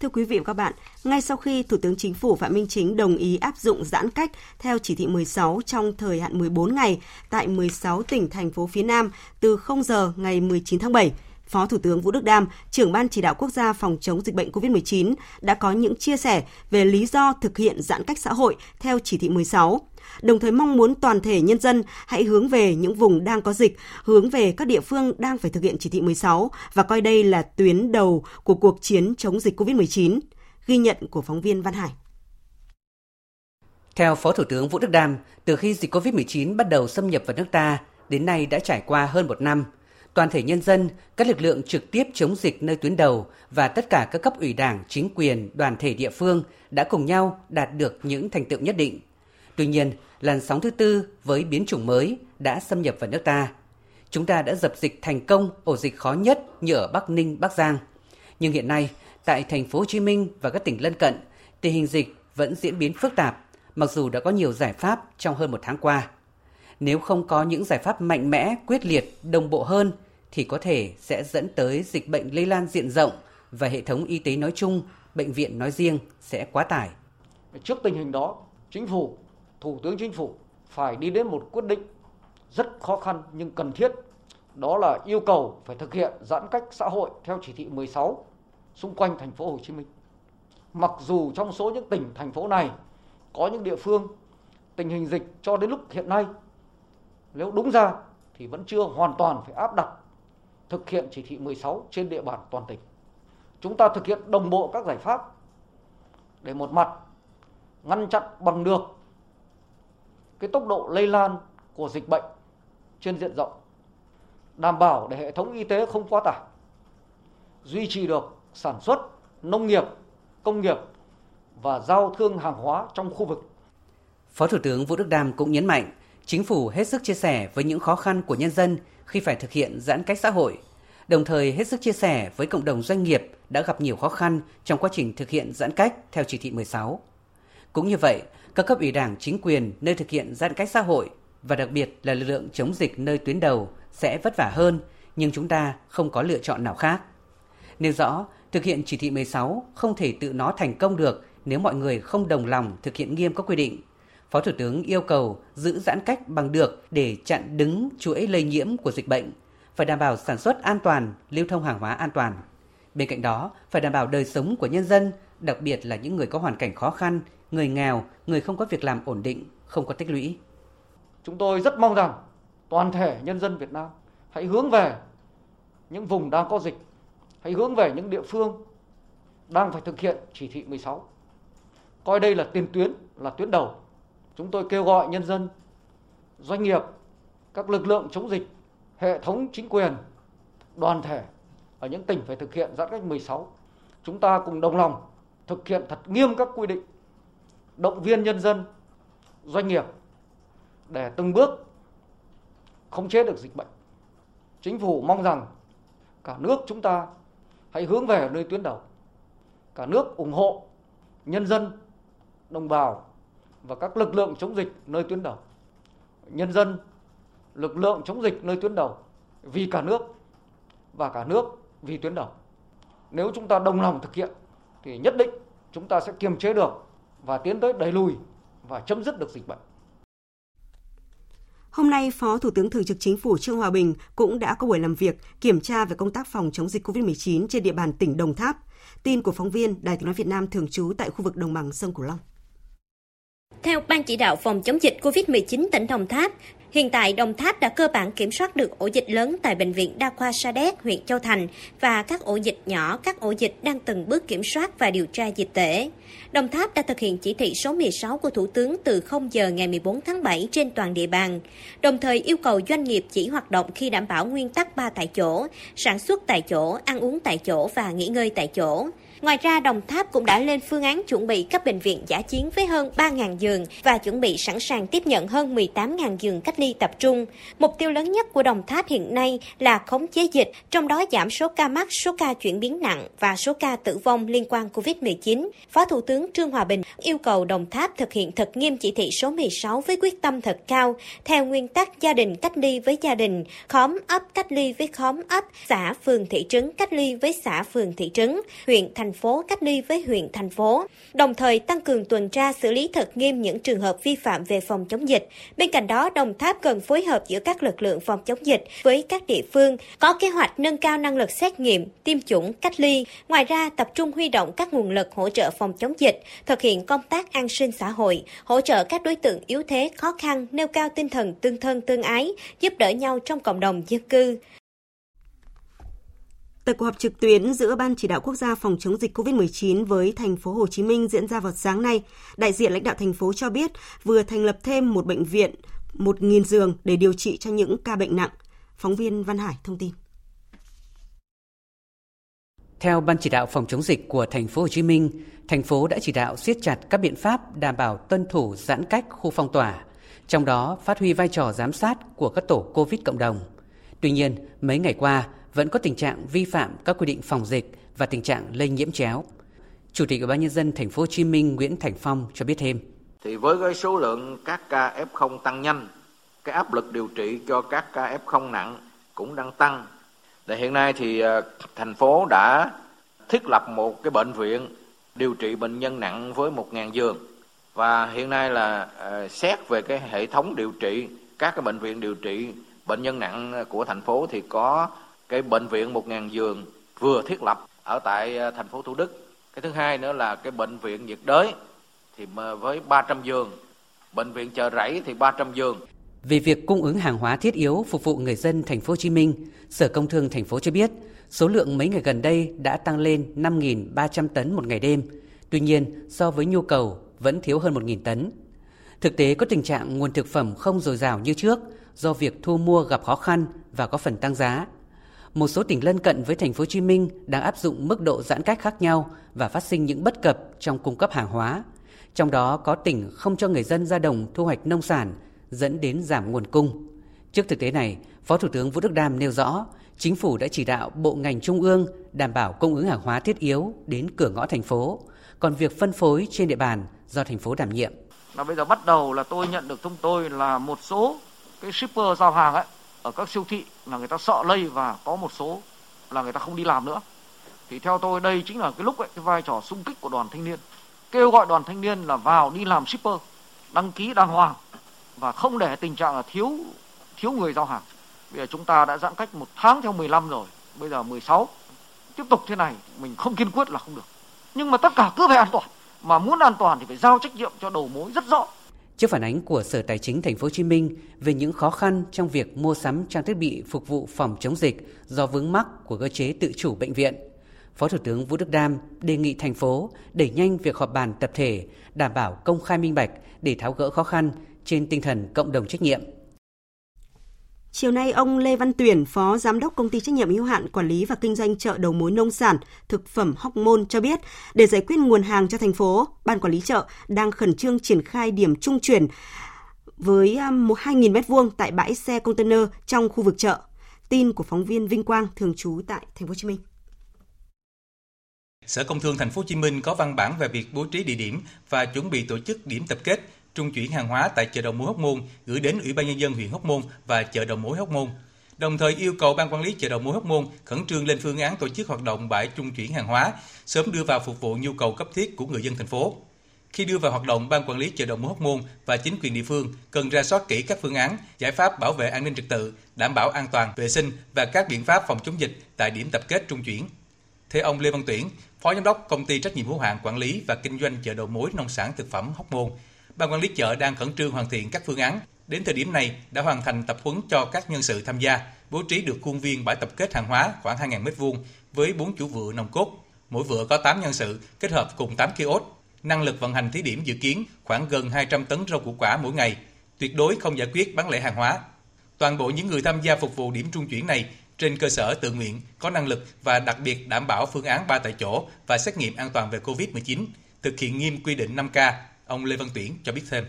Thưa quý vị và các bạn, ngay sau khi Thủ tướng Chính phủ Phạm Minh Chính đồng ý áp dụng giãn cách theo chỉ thị 16 trong thời hạn 14 ngày tại 16 tỉnh thành phố phía Nam từ 0 giờ ngày 19 tháng 7, Phó Thủ tướng Vũ Đức Đam, trưởng ban chỉ đạo quốc gia phòng chống dịch bệnh COVID-19 đã có những chia sẻ về lý do thực hiện giãn cách xã hội theo chỉ thị 16 đồng thời mong muốn toàn thể nhân dân hãy hướng về những vùng đang có dịch, hướng về các địa phương đang phải thực hiện chỉ thị 16 và coi đây là tuyến đầu của cuộc chiến chống dịch COVID-19. Ghi nhận của phóng viên Văn Hải. Theo Phó Thủ tướng Vũ Đức Đam, từ khi dịch COVID-19 bắt đầu xâm nhập vào nước ta, đến nay đã trải qua hơn một năm, toàn thể nhân dân, các lực lượng trực tiếp chống dịch nơi tuyến đầu và tất cả các cấp ủy đảng, chính quyền, đoàn thể địa phương đã cùng nhau đạt được những thành tựu nhất định. Tuy nhiên, làn sóng thứ tư với biến chủng mới đã xâm nhập vào nước ta. Chúng ta đã dập dịch thành công ổ dịch khó nhất như ở Bắc Ninh, Bắc Giang. Nhưng hiện nay, tại thành phố Hồ Chí Minh và các tỉnh lân cận, tình hình dịch vẫn diễn biến phức tạp, mặc dù đã có nhiều giải pháp trong hơn một tháng qua. Nếu không có những giải pháp mạnh mẽ, quyết liệt, đồng bộ hơn, thì có thể sẽ dẫn tới dịch bệnh lây lan diện rộng và hệ thống y tế nói chung, bệnh viện nói riêng sẽ quá tải. Trước tình hình đó, chính phủ, thủ tướng chính phủ phải đi đến một quyết định rất khó khăn nhưng cần thiết. Đó là yêu cầu phải thực hiện giãn cách xã hội theo chỉ thị 16 xung quanh thành phố Hồ Chí Minh. Mặc dù trong số những tỉnh thành phố này có những địa phương tình hình dịch cho đến lúc hiện nay nếu đúng ra thì vẫn chưa hoàn toàn phải áp đặt thực hiện chỉ thị 16 trên địa bàn toàn tỉnh. Chúng ta thực hiện đồng bộ các giải pháp để một mặt ngăn chặn bằng được cái tốc độ lây lan của dịch bệnh trên diện rộng, đảm bảo để hệ thống y tế không quá tải, duy trì được sản xuất, nông nghiệp, công nghiệp và giao thương hàng hóa trong khu vực. Phó Thủ tướng Vũ Đức Đam cũng nhấn mạnh, chính phủ hết sức chia sẻ với những khó khăn của nhân dân khi phải thực hiện giãn cách xã hội, đồng thời hết sức chia sẻ với cộng đồng doanh nghiệp đã gặp nhiều khó khăn trong quá trình thực hiện giãn cách theo chỉ thị 16. Cũng như vậy, các cấp ủy đảng chính quyền nơi thực hiện giãn cách xã hội và đặc biệt là lực lượng chống dịch nơi tuyến đầu sẽ vất vả hơn, nhưng chúng ta không có lựa chọn nào khác. Nêu rõ, thực hiện chỉ thị 16 không thể tự nó thành công được nếu mọi người không đồng lòng thực hiện nghiêm các quy định. Phó Thủ tướng yêu cầu giữ giãn cách bằng được để chặn đứng chuỗi lây nhiễm của dịch bệnh, phải đảm bảo sản xuất an toàn, lưu thông hàng hóa an toàn. Bên cạnh đó, phải đảm bảo đời sống của nhân dân, đặc biệt là những người có hoàn cảnh khó khăn, người nghèo, người không có việc làm ổn định, không có tích lũy. Chúng tôi rất mong rằng toàn thể nhân dân Việt Nam hãy hướng về những vùng đang có dịch, hãy hướng về những địa phương đang phải thực hiện chỉ thị 16. Coi đây là tiền tuyến, là tuyến đầu. Chúng tôi kêu gọi nhân dân, doanh nghiệp, các lực lượng chống dịch, hệ thống chính quyền, đoàn thể ở những tỉnh phải thực hiện giãn cách 16. Chúng ta cùng đồng lòng thực hiện thật nghiêm các quy định, động viên nhân dân, doanh nghiệp để từng bước không chế được dịch bệnh. Chính phủ mong rằng cả nước chúng ta hãy hướng về nơi tuyến đầu. Cả nước ủng hộ nhân dân, đồng bào và các lực lượng chống dịch nơi tuyến đầu. Nhân dân, lực lượng chống dịch nơi tuyến đầu vì cả nước và cả nước vì tuyến đầu. Nếu chúng ta đồng lòng thực hiện thì nhất định chúng ta sẽ kiềm chế được và tiến tới đẩy lùi và chấm dứt được dịch bệnh. Hôm nay, Phó Thủ tướng Thường trực Chính phủ Trương Hòa Bình cũng đã có buổi làm việc kiểm tra về công tác phòng chống dịch COVID-19 trên địa bàn tỉnh Đồng Tháp. Tin của phóng viên Đài tiếng nói Việt Nam thường trú tại khu vực đồng bằng sông Cửu Long. Theo Ban chỉ đạo phòng chống dịch COVID-19 tỉnh Đồng Tháp, Hiện tại, Đồng Tháp đã cơ bản kiểm soát được ổ dịch lớn tại Bệnh viện Đa khoa Sa Đéc, huyện Châu Thành và các ổ dịch nhỏ, các ổ dịch đang từng bước kiểm soát và điều tra dịch tễ. Đồng Tháp đã thực hiện chỉ thị số 16 của Thủ tướng từ 0 giờ ngày 14 tháng 7 trên toàn địa bàn, đồng thời yêu cầu doanh nghiệp chỉ hoạt động khi đảm bảo nguyên tắc 3 tại chỗ, sản xuất tại chỗ, ăn uống tại chỗ và nghỉ ngơi tại chỗ. Ngoài ra, Đồng Tháp cũng đã lên phương án chuẩn bị các bệnh viện giả chiến với hơn 3.000 giường và chuẩn bị sẵn sàng tiếp nhận hơn 18.000 giường cách ly tập trung. Mục tiêu lớn nhất của Đồng Tháp hiện nay là khống chế dịch, trong đó giảm số ca mắc, số ca chuyển biến nặng và số ca tử vong liên quan COVID-19. Phó Thủ tướng Trương Hòa Bình yêu cầu Đồng Tháp thực hiện thật nghiêm chỉ thị số 16 với quyết tâm thật cao, theo nguyên tắc gia đình cách ly với gia đình, khóm ấp cách ly với khóm ấp, xã phường thị trấn cách ly với xã phường thị trấn, huyện thành thành phố cách ly với huyện thành phố, đồng thời tăng cường tuần tra xử lý thật nghiêm những trường hợp vi phạm về phòng chống dịch. Bên cạnh đó, Đồng Tháp cần phối hợp giữa các lực lượng phòng chống dịch với các địa phương, có kế hoạch nâng cao năng lực xét nghiệm, tiêm chủng, cách ly. Ngoài ra, tập trung huy động các nguồn lực hỗ trợ phòng chống dịch, thực hiện công tác an sinh xã hội, hỗ trợ các đối tượng yếu thế, khó khăn, nêu cao tinh thần tương thân tương ái, giúp đỡ nhau trong cộng đồng dân cư. Tại cuộc họp trực tuyến giữa Ban chỉ đạo quốc gia phòng chống dịch COVID-19 với thành phố Hồ Chí Minh diễn ra vào sáng nay, đại diện lãnh đạo thành phố cho biết vừa thành lập thêm một bệnh viện 1.000 giường để điều trị cho những ca bệnh nặng. Phóng viên Văn Hải thông tin. Theo Ban chỉ đạo phòng chống dịch của thành phố Hồ Chí Minh, thành phố đã chỉ đạo siết chặt các biện pháp đảm bảo tuân thủ giãn cách khu phong tỏa, trong đó phát huy vai trò giám sát của các tổ COVID cộng đồng. Tuy nhiên, mấy ngày qua, vẫn có tình trạng vi phạm các quy định phòng dịch và tình trạng lây nhiễm chéo. Chủ tịch Ủy ban nhân dân thành phố Hồ Chí Minh Nguyễn Thành Phong cho biết thêm. Thì với cái số lượng các ca F0 tăng nhanh, cái áp lực điều trị cho các ca F0 nặng cũng đang tăng. Để hiện nay thì ờ, thành phố đã thiết lập một cái bệnh viện điều trị bệnh nhân nặng với 1.000 giường và hiện nay là ờ, xét về cái hệ thống điều trị các cái bệnh viện điều trị bệnh nhân nặng của thành phố thì có cái bệnh viện 1.000 giường vừa thiết lập ở tại à, thành phố Thủ Đức. Cái thứ hai nữa là cái bệnh viện nhiệt đới thì với 300 giường, bệnh viện chợ rẫy thì 300 giường. Về việc cung ứng hàng hóa thiết yếu phục vụ người dân thành phố Hồ Chí Minh, Sở Công Thương thành phố cho biết, số lượng mấy ngày gần đây đã tăng lên 5.300 tấn một ngày đêm. Tuy nhiên, so với nhu cầu vẫn thiếu hơn 1.000 tấn. Thực tế có tình trạng nguồn thực phẩm không dồi dào như trước do việc thu mua gặp khó khăn và có phần tăng giá. Một số tỉnh lân cận với thành phố Hồ Chí Minh đang áp dụng mức độ giãn cách khác nhau và phát sinh những bất cập trong cung cấp hàng hóa. Trong đó có tỉnh không cho người dân ra đồng thu hoạch nông sản dẫn đến giảm nguồn cung. Trước thực tế này, Phó Thủ tướng Vũ Đức Đam nêu rõ, Chính phủ đã chỉ đạo bộ ngành trung ương đảm bảo cung ứng hàng hóa thiết yếu đến cửa ngõ thành phố, còn việc phân phối trên địa bàn do thành phố đảm nhiệm. Là bây giờ bắt đầu là tôi nhận được thông tôi là một số cái shipper giao hàng ấy ở các siêu thị là người ta sợ lây và có một số là người ta không đi làm nữa. Thì theo tôi đây chính là cái lúc ấy, cái vai trò sung kích của đoàn thanh niên. Kêu gọi đoàn thanh niên là vào đi làm shipper, đăng ký đàng hoàng và không để tình trạng là thiếu thiếu người giao hàng. Bây giờ chúng ta đã giãn cách một tháng theo 15 rồi, bây giờ 16. Tiếp tục thế này mình không kiên quyết là không được. Nhưng mà tất cả cứ phải an toàn. Mà muốn an toàn thì phải giao trách nhiệm cho đầu mối rất rõ. Trước phản ánh của Sở Tài chính Thành phố Hồ Chí Minh về những khó khăn trong việc mua sắm trang thiết bị phục vụ phòng chống dịch do vướng mắc của cơ chế tự chủ bệnh viện, Phó Thủ tướng Vũ Đức Đam đề nghị thành phố đẩy nhanh việc họp bàn tập thể, đảm bảo công khai minh bạch để tháo gỡ khó khăn trên tinh thần cộng đồng trách nhiệm. Chiều nay, ông Lê Văn Tuyển, Phó Giám đốc Công ty Trách nhiệm hữu hạn Quản lý và Kinh doanh chợ đầu mối nông sản, thực phẩm Hóc Môn cho biết, để giải quyết nguồn hàng cho thành phố, Ban Quản lý chợ đang khẩn trương triển khai điểm trung chuyển với um, 2.000 m2 tại bãi xe container trong khu vực chợ. Tin của phóng viên Vinh Quang thường trú tại Thành phố Hồ Chí Minh. Sở Công Thương Thành phố Hồ Chí Minh có văn bản về việc bố trí địa điểm và chuẩn bị tổ chức điểm tập kết trung chuyển hàng hóa tại chợ đầu mối Hóc Môn gửi đến Ủy ban nhân dân huyện Hóc Môn và chợ đầu mối Hóc Môn. Đồng thời yêu cầu ban quản lý chợ đầu mối Hóc Môn khẩn trương lên phương án tổ chức hoạt động bãi trung chuyển hàng hóa, sớm đưa vào phục vụ nhu cầu cấp thiết của người dân thành phố. Khi đưa vào hoạt động, ban quản lý chợ đầu mối Hóc Môn và chính quyền địa phương cần ra soát kỹ các phương án, giải pháp bảo vệ an ninh trật tự, đảm bảo an toàn, vệ sinh và các biện pháp phòng chống dịch tại điểm tập kết trung chuyển. Theo ông Lê Văn Tuyển, Phó Giám đốc Công ty Trách nhiệm hữu hạn Quản lý và Kinh doanh chợ đầu mối nông sản thực phẩm Hóc Môn, Ban quản lý chợ đang khẩn trương hoàn thiện các phương án. Đến thời điểm này đã hoàn thành tập huấn cho các nhân sự tham gia, bố trí được khuôn viên bãi tập kết hàng hóa khoảng 2.000 m2 với 4 chủ vựa nồng cốt. Mỗi vựa có 8 nhân sự kết hợp cùng 8 kiosk. Năng lực vận hành thí điểm dự kiến khoảng gần 200 tấn rau củ quả mỗi ngày, tuyệt đối không giải quyết bán lẻ hàng hóa. Toàn bộ những người tham gia phục vụ điểm trung chuyển này trên cơ sở tự nguyện, có năng lực và đặc biệt đảm bảo phương án ba tại chỗ và xét nghiệm an toàn về COVID-19, thực hiện nghiêm quy định 5K Ông Lê Văn Tuyển cho biết thêm.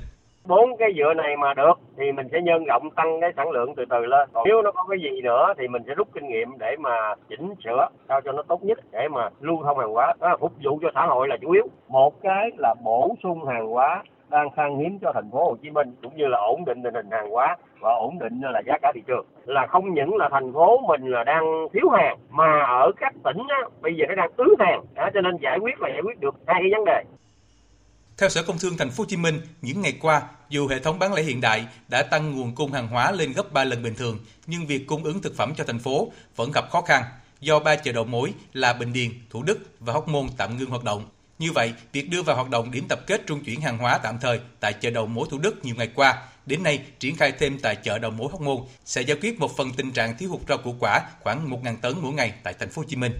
Bốn cái dựa này mà được thì mình sẽ nhân rộng tăng cái sản lượng từ từ lên. Còn nếu nó có cái gì nữa thì mình sẽ rút kinh nghiệm để mà chỉnh sửa sao cho nó tốt nhất để mà lưu thông hàng hóa. Đó là phục vụ cho xã hội là chủ yếu. Một cái là bổ sung hàng hóa đang khan hiếm cho thành phố Hồ Chí Minh cũng như là ổn định tình hình hàng hóa và ổn định là giá cả thị trường. Là không những là thành phố mình là đang thiếu hàng mà ở các tỉnh á, bây giờ nó đang ứ hàng. Đó, cho nên giải quyết là giải quyết được hai cái vấn đề theo Sở Công Thương Thành phố Hồ Chí Minh, những ngày qua, dù hệ thống bán lẻ hiện đại đã tăng nguồn cung hàng hóa lên gấp 3 lần bình thường, nhưng việc cung ứng thực phẩm cho thành phố vẫn gặp khó khăn do ba chợ đầu mối là Bình Điền, Thủ Đức và Hóc Môn tạm ngưng hoạt động. Như vậy, việc đưa vào hoạt động điểm tập kết trung chuyển hàng hóa tạm thời tại chợ đầu mối Thủ Đức nhiều ngày qua, đến nay triển khai thêm tại chợ đầu mối Hóc Môn sẽ giải quyết một phần tình trạng thiếu hụt rau củ quả khoảng 1.000 tấn mỗi ngày tại thành phố Hồ Chí Minh.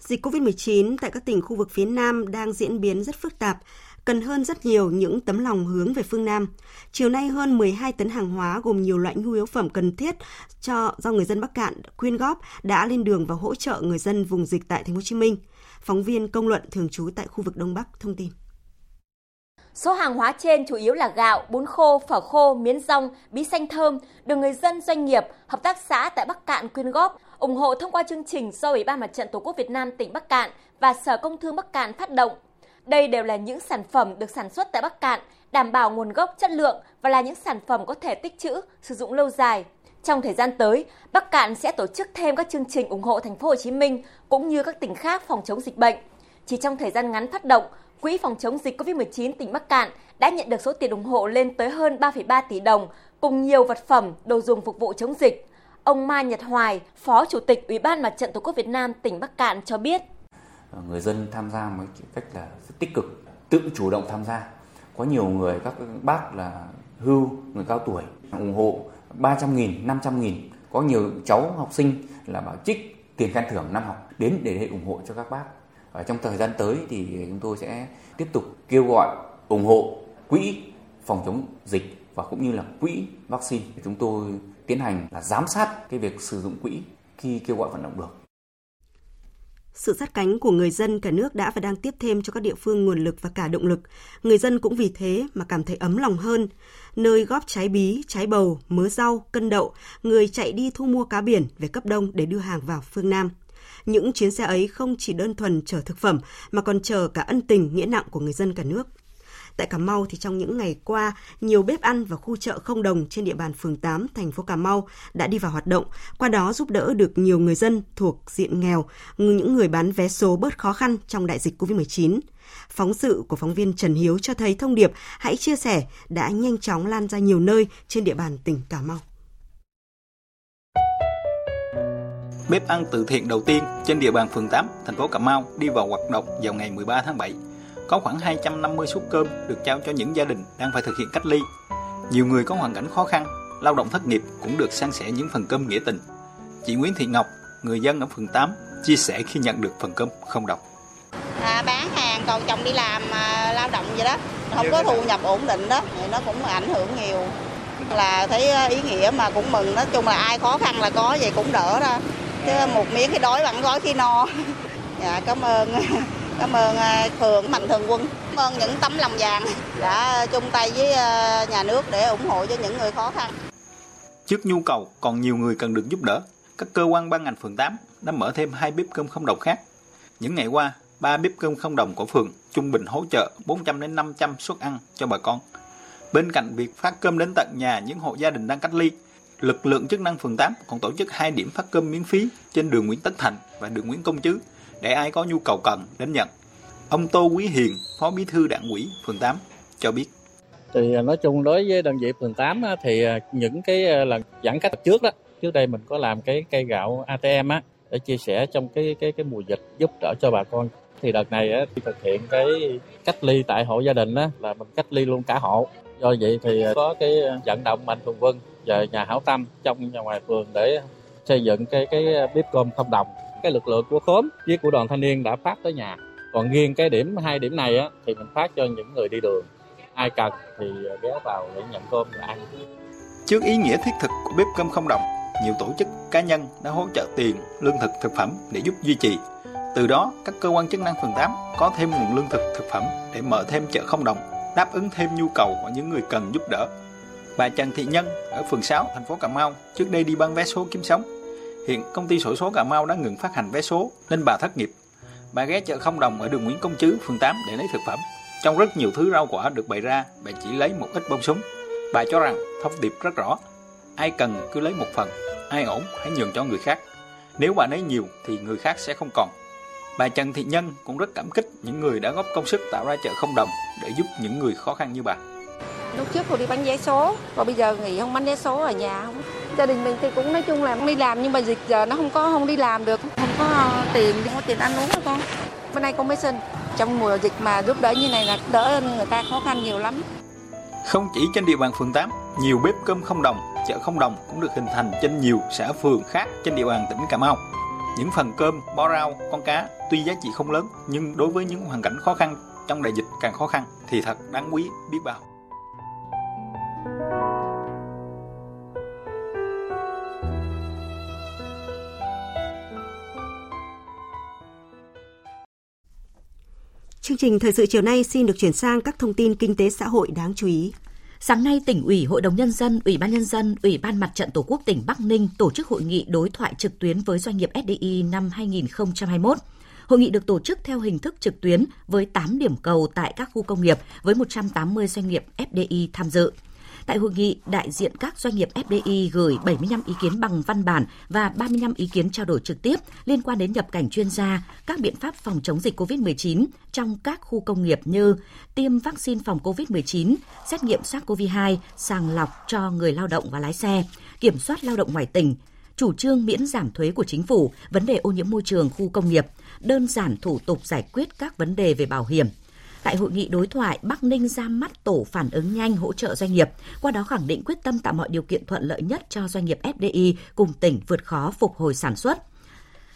Dịch COVID-19 tại các tỉnh khu vực phía Nam đang diễn biến rất phức tạp, cần hơn rất nhiều những tấm lòng hướng về phương Nam. Chiều nay hơn 12 tấn hàng hóa gồm nhiều loại nhu yếu phẩm cần thiết cho do người dân Bắc Cạn quyên góp đã lên đường và hỗ trợ người dân vùng dịch tại thành phố Hồ Chí Minh. Phóng viên công luận thường trú tại khu vực Đông Bắc thông tin. Số hàng hóa trên chủ yếu là gạo, bún khô, phở khô, miến rong, bí xanh thơm được người dân, doanh nghiệp, hợp tác xã tại Bắc Cạn quyên góp, ủng hộ thông qua chương trình do Ủy ban Mặt trận Tổ quốc Việt Nam tỉnh Bắc Cạn và Sở Công Thương Bắc Cạn phát động. Đây đều là những sản phẩm được sản xuất tại Bắc Cạn, đảm bảo nguồn gốc chất lượng và là những sản phẩm có thể tích trữ, sử dụng lâu dài. Trong thời gian tới, Bắc Cạn sẽ tổ chức thêm các chương trình ủng hộ thành phố Hồ Chí Minh cũng như các tỉnh khác phòng chống dịch bệnh. Chỉ trong thời gian ngắn phát động, Quỹ phòng chống dịch COVID-19 tỉnh Bắc Cạn đã nhận được số tiền ủng hộ lên tới hơn 3,3 tỷ đồng cùng nhiều vật phẩm, đồ dùng phục vụ chống dịch. Ông Mai Nhật Hoài, Phó Chủ tịch Ủy ban Mặt trận Tổ quốc Việt Nam tỉnh Bắc Cạn cho biết. Người dân tham gia một cách là rất tích cực, tự chủ động tham gia. Có nhiều người, các bác là hưu, người cao tuổi, ủng hộ 300 nghìn, 500 nghìn. Có nhiều cháu học sinh là bảo trích tiền khen thưởng năm học đến để ủng hộ cho các bác. Ở trong thời gian tới thì chúng tôi sẽ tiếp tục kêu gọi ủng hộ quỹ phòng chống dịch và cũng như là quỹ vaccine. Chúng tôi tiến hành là giám sát cái việc sử dụng quỹ khi kêu gọi vận động được. Sự sát cánh của người dân cả nước đã và đang tiếp thêm cho các địa phương nguồn lực và cả động lực. Người dân cũng vì thế mà cảm thấy ấm lòng hơn. Nơi góp trái bí, trái bầu, mớ rau, cân đậu, người chạy đi thu mua cá biển về cấp đông để đưa hàng vào phương Nam. Những chuyến xe ấy không chỉ đơn thuần chở thực phẩm mà còn chở cả ân tình nghĩa nặng của người dân cả nước. Tại Cà Mau thì trong những ngày qua, nhiều bếp ăn và khu chợ không đồng trên địa bàn phường 8 thành phố Cà Mau đã đi vào hoạt động, qua đó giúp đỡ được nhiều người dân thuộc diện nghèo, những người bán vé số bớt khó khăn trong đại dịch COVID-19. Phóng sự của phóng viên Trần Hiếu cho thấy thông điệp hãy chia sẻ đã nhanh chóng lan ra nhiều nơi trên địa bàn tỉnh Cà Mau. Bếp ăn từ thiện đầu tiên trên địa bàn phường 8, thành phố Cà Mau đi vào hoạt động vào ngày 13 tháng 7 có khoảng 250 suất cơm được trao cho những gia đình đang phải thực hiện cách ly. Nhiều người có hoàn cảnh khó khăn, lao động thất nghiệp cũng được san sẻ những phần cơm nghĩa tình. Chị Nguyễn Thị Ngọc, người dân ở phường 8, chia sẻ khi nhận được phần cơm không đồng. À, bán hàng còn chồng đi làm à, lao động vậy đó, không có thu nhập ổn định đó, thì nó cũng ảnh hưởng nhiều. Là thấy ý nghĩa mà cũng mừng, nói chung là ai khó khăn là có vậy cũng đỡ đó. Chứ một miếng khi đói bằng gói khi no. Dạ cảm ơn. Cảm ơn à, thường phường Mạnh Thường Quân, cảm ơn những tấm lòng vàng đã chung tay với à, nhà nước để ủng hộ cho những người khó khăn. Trước nhu cầu còn nhiều người cần được giúp đỡ, các cơ quan ban ngành phường 8 đã mở thêm hai bếp cơm không đồng khác. Những ngày qua, ba bếp cơm không đồng của phường trung bình hỗ trợ 400 đến 500 suất ăn cho bà con. Bên cạnh việc phát cơm đến tận nhà những hộ gia đình đang cách ly, lực lượng chức năng phường 8 còn tổ chức hai điểm phát cơm miễn phí trên đường Nguyễn Tất Thành và đường Nguyễn Công Trứ để ai có nhu cầu cần đến nhận. Ông Tô Quý Hiền, Phó Bí thư Đảng ủy phường 8 cho biết. Thì à, nói chung đối với đơn vị phường 8 thì à, những cái à, lần giãn cách trước đó, trước đây mình có làm cái cây gạo ATM á để chia sẻ trong cái cái cái mùa dịch giúp đỡ cho bà con. Thì đợt này á, thì thực hiện cái cách ly tại hộ gia đình á, là mình cách ly luôn cả hộ. Do vậy thì có cái vận động mạnh thường quân và nhà hảo tâm trong và ngoài phường để xây dựng cái cái bếp cơm không đồng cái lực lượng của khóm với của đoàn thanh niên đã phát tới nhà. Còn riêng cái điểm hai, điểm này á, thì mình phát cho những người đi đường. Ai cần thì ghé vào để nhận cơm và ăn. Trước ý nghĩa thiết thực của bếp cơm không đồng, nhiều tổ chức cá nhân đã hỗ trợ tiền, lương thực thực phẩm để giúp duy trì. Từ đó, các cơ quan chức năng phường 8 có thêm nguồn lương thực thực phẩm để mở thêm chợ không đồng, đáp ứng thêm nhu cầu của những người cần giúp đỡ. Bà Trần Thị Nhân ở phường 6 thành phố Cà Mau, trước đây đi bán vé số kiếm sống. Hiện công ty sổ số Cà Mau đã ngừng phát hành vé số nên bà thất nghiệp. Bà ghé chợ không đồng ở đường Nguyễn Công Trứ, phường 8 để lấy thực phẩm. Trong rất nhiều thứ rau quả được bày ra, bà chỉ lấy một ít bông súng. Bà cho rằng thông điệp rất rõ. Ai cần cứ lấy một phần, ai ổn hãy nhường cho người khác. Nếu bà lấy nhiều thì người khác sẽ không còn. Bà Trần Thị Nhân cũng rất cảm kích những người đã góp công sức tạo ra chợ không đồng để giúp những người khó khăn như bà. Lúc trước cô đi bán vé số, và bây giờ nghỉ không bán vé số ở nhà không gia đình mình thì cũng nói chung là đi làm nhưng mà dịch giờ nó không có không đi làm được không có tiền không có tiền ăn uống đó con bữa nay con mới sinh trong mùa dịch mà giúp đỡ như này là đỡ người ta khó khăn nhiều lắm không chỉ trên địa bàn phường 8, nhiều bếp cơm không đồng, chợ không đồng cũng được hình thành trên nhiều xã phường khác trên địa bàn tỉnh Cà Mau. Những phần cơm, bó rau, con cá tuy giá trị không lớn nhưng đối với những hoàn cảnh khó khăn trong đại dịch càng khó khăn thì thật đáng quý biết bao. Chương trình thời sự chiều nay xin được chuyển sang các thông tin kinh tế xã hội đáng chú ý. Sáng nay, tỉnh ủy, Hội đồng Nhân dân, Ủy ban Nhân dân, Ủy ban Mặt trận Tổ quốc tỉnh Bắc Ninh tổ chức hội nghị đối thoại trực tuyến với doanh nghiệp FDI năm 2021. Hội nghị được tổ chức theo hình thức trực tuyến với 8 điểm cầu tại các khu công nghiệp với 180 doanh nghiệp FDI tham dự. Tại hội nghị, đại diện các doanh nghiệp FDI gửi 75 ý kiến bằng văn bản và 35 ý kiến trao đổi trực tiếp liên quan đến nhập cảnh chuyên gia, các biện pháp phòng chống dịch COVID-19 trong các khu công nghiệp như tiêm vaccine phòng COVID-19, xét nghiệm SARS-CoV-2, sàng lọc cho người lao động và lái xe, kiểm soát lao động ngoài tỉnh, chủ trương miễn giảm thuế của chính phủ, vấn đề ô nhiễm môi trường khu công nghiệp, đơn giản thủ tục giải quyết các vấn đề về bảo hiểm. Tại hội nghị đối thoại, Bắc Ninh ra mắt tổ phản ứng nhanh hỗ trợ doanh nghiệp, qua đó khẳng định quyết tâm tạo mọi điều kiện thuận lợi nhất cho doanh nghiệp FDI cùng tỉnh vượt khó phục hồi sản xuất.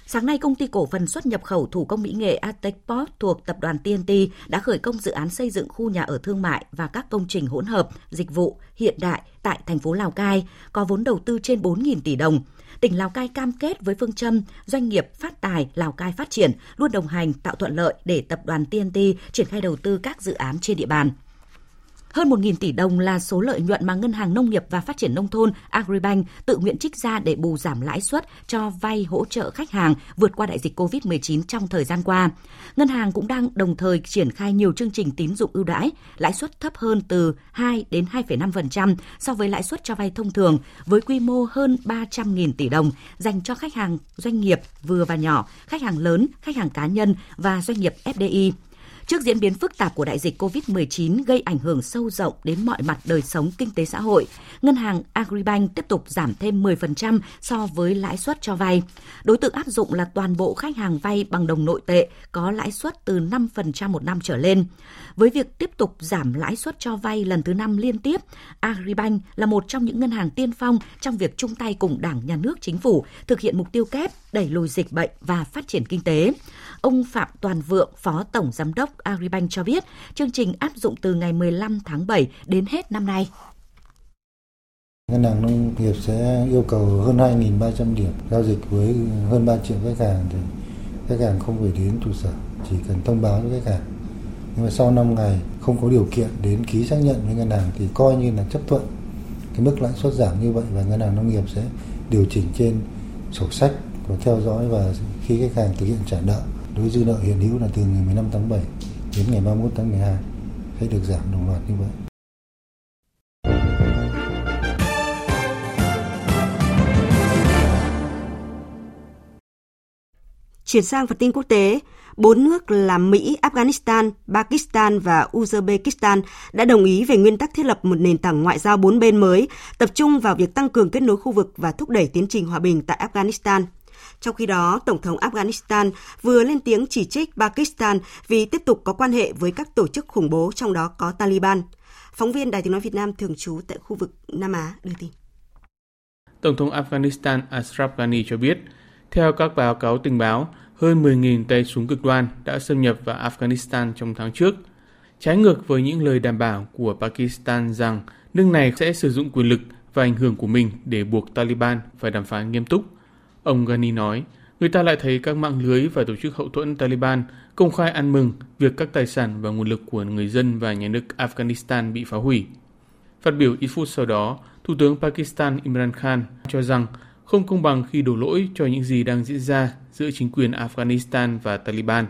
Sáng nay, công ty cổ phần xuất nhập khẩu thủ công mỹ nghệ Atecport thuộc tập đoàn TNT đã khởi công dự án xây dựng khu nhà ở thương mại và các công trình hỗn hợp, dịch vụ hiện đại tại thành phố Lào Cai, có vốn đầu tư trên 4.000 tỷ đồng tỉnh Lào Cai cam kết với phương châm doanh nghiệp phát tài, Lào Cai phát triển, luôn đồng hành tạo thuận lợi để tập đoàn TNT triển khai đầu tư các dự án trên địa bàn. Hơn 1.000 tỷ đồng là số lợi nhuận mà Ngân hàng Nông nghiệp và Phát triển Nông thôn Agribank tự nguyện trích ra để bù giảm lãi suất cho vay hỗ trợ khách hàng vượt qua đại dịch COVID-19 trong thời gian qua. Ngân hàng cũng đang đồng thời triển khai nhiều chương trình tín dụng ưu đãi, lãi suất thấp hơn từ 2 đến 2,5% so với lãi suất cho vay thông thường với quy mô hơn 300.000 tỷ đồng dành cho khách hàng doanh nghiệp vừa và nhỏ, khách hàng lớn, khách hàng cá nhân và doanh nghiệp FDI. Trước diễn biến phức tạp của đại dịch COVID-19 gây ảnh hưởng sâu rộng đến mọi mặt đời sống kinh tế xã hội, ngân hàng Agribank tiếp tục giảm thêm 10% so với lãi suất cho vay. Đối tượng áp dụng là toàn bộ khách hàng vay bằng đồng nội tệ có lãi suất từ 5% một năm trở lên. Với việc tiếp tục giảm lãi suất cho vay lần thứ năm liên tiếp, Agribank là một trong những ngân hàng tiên phong trong việc chung tay cùng Đảng, Nhà nước, Chính phủ thực hiện mục tiêu kép đẩy lùi dịch bệnh và phát triển kinh tế. Ông Phạm Toàn Vượng, Phó Tổng Giám đốc Agribank cho biết, chương trình áp dụng từ ngày 15 tháng 7 đến hết năm nay. Ngân hàng nông nghiệp sẽ yêu cầu hơn 2.300 điểm giao dịch với hơn 3 triệu khách hàng thì khách hàng không phải đến trụ sở, chỉ cần thông báo với khách hàng. Nhưng mà sau 5 ngày không có điều kiện đến ký xác nhận với ngân hàng thì coi như là chấp thuận cái mức lãi suất giảm như vậy và ngân hàng nông nghiệp sẽ điều chỉnh trên sổ sách và theo dõi và khi khách hàng thực hiện trả nợ đối dư nợ hiện hữu là từ ngày 15 tháng 7 đến ngày 31 tháng 12 sẽ được giảm đồng loạt như vậy. Chuyển sang phần tin quốc tế, bốn nước là Mỹ, Afghanistan, Pakistan và Uzbekistan đã đồng ý về nguyên tắc thiết lập một nền tảng ngoại giao bốn bên mới, tập trung vào việc tăng cường kết nối khu vực và thúc đẩy tiến trình hòa bình tại Afghanistan. Trong khi đó, Tổng thống Afghanistan vừa lên tiếng chỉ trích Pakistan vì tiếp tục có quan hệ với các tổ chức khủng bố, trong đó có Taliban. Phóng viên Đài tiếng nói Việt Nam thường trú tại khu vực Nam Á đưa tin. Tổng thống Afghanistan Ashraf Ghani cho biết, theo các báo cáo tình báo, hơn 10.000 tay súng cực đoan đã xâm nhập vào Afghanistan trong tháng trước, trái ngược với những lời đảm bảo của Pakistan rằng nước này sẽ sử dụng quyền lực và ảnh hưởng của mình để buộc Taliban phải đàm phán nghiêm túc. Ông Ghani nói, người ta lại thấy các mạng lưới và tổ chức hậu thuẫn Taliban công khai ăn mừng việc các tài sản và nguồn lực của người dân và nhà nước Afghanistan bị phá hủy. Phát biểu ít phút sau đó, Thủ tướng Pakistan Imran Khan cho rằng không công bằng khi đổ lỗi cho những gì đang diễn ra giữa chính quyền Afghanistan và Taliban.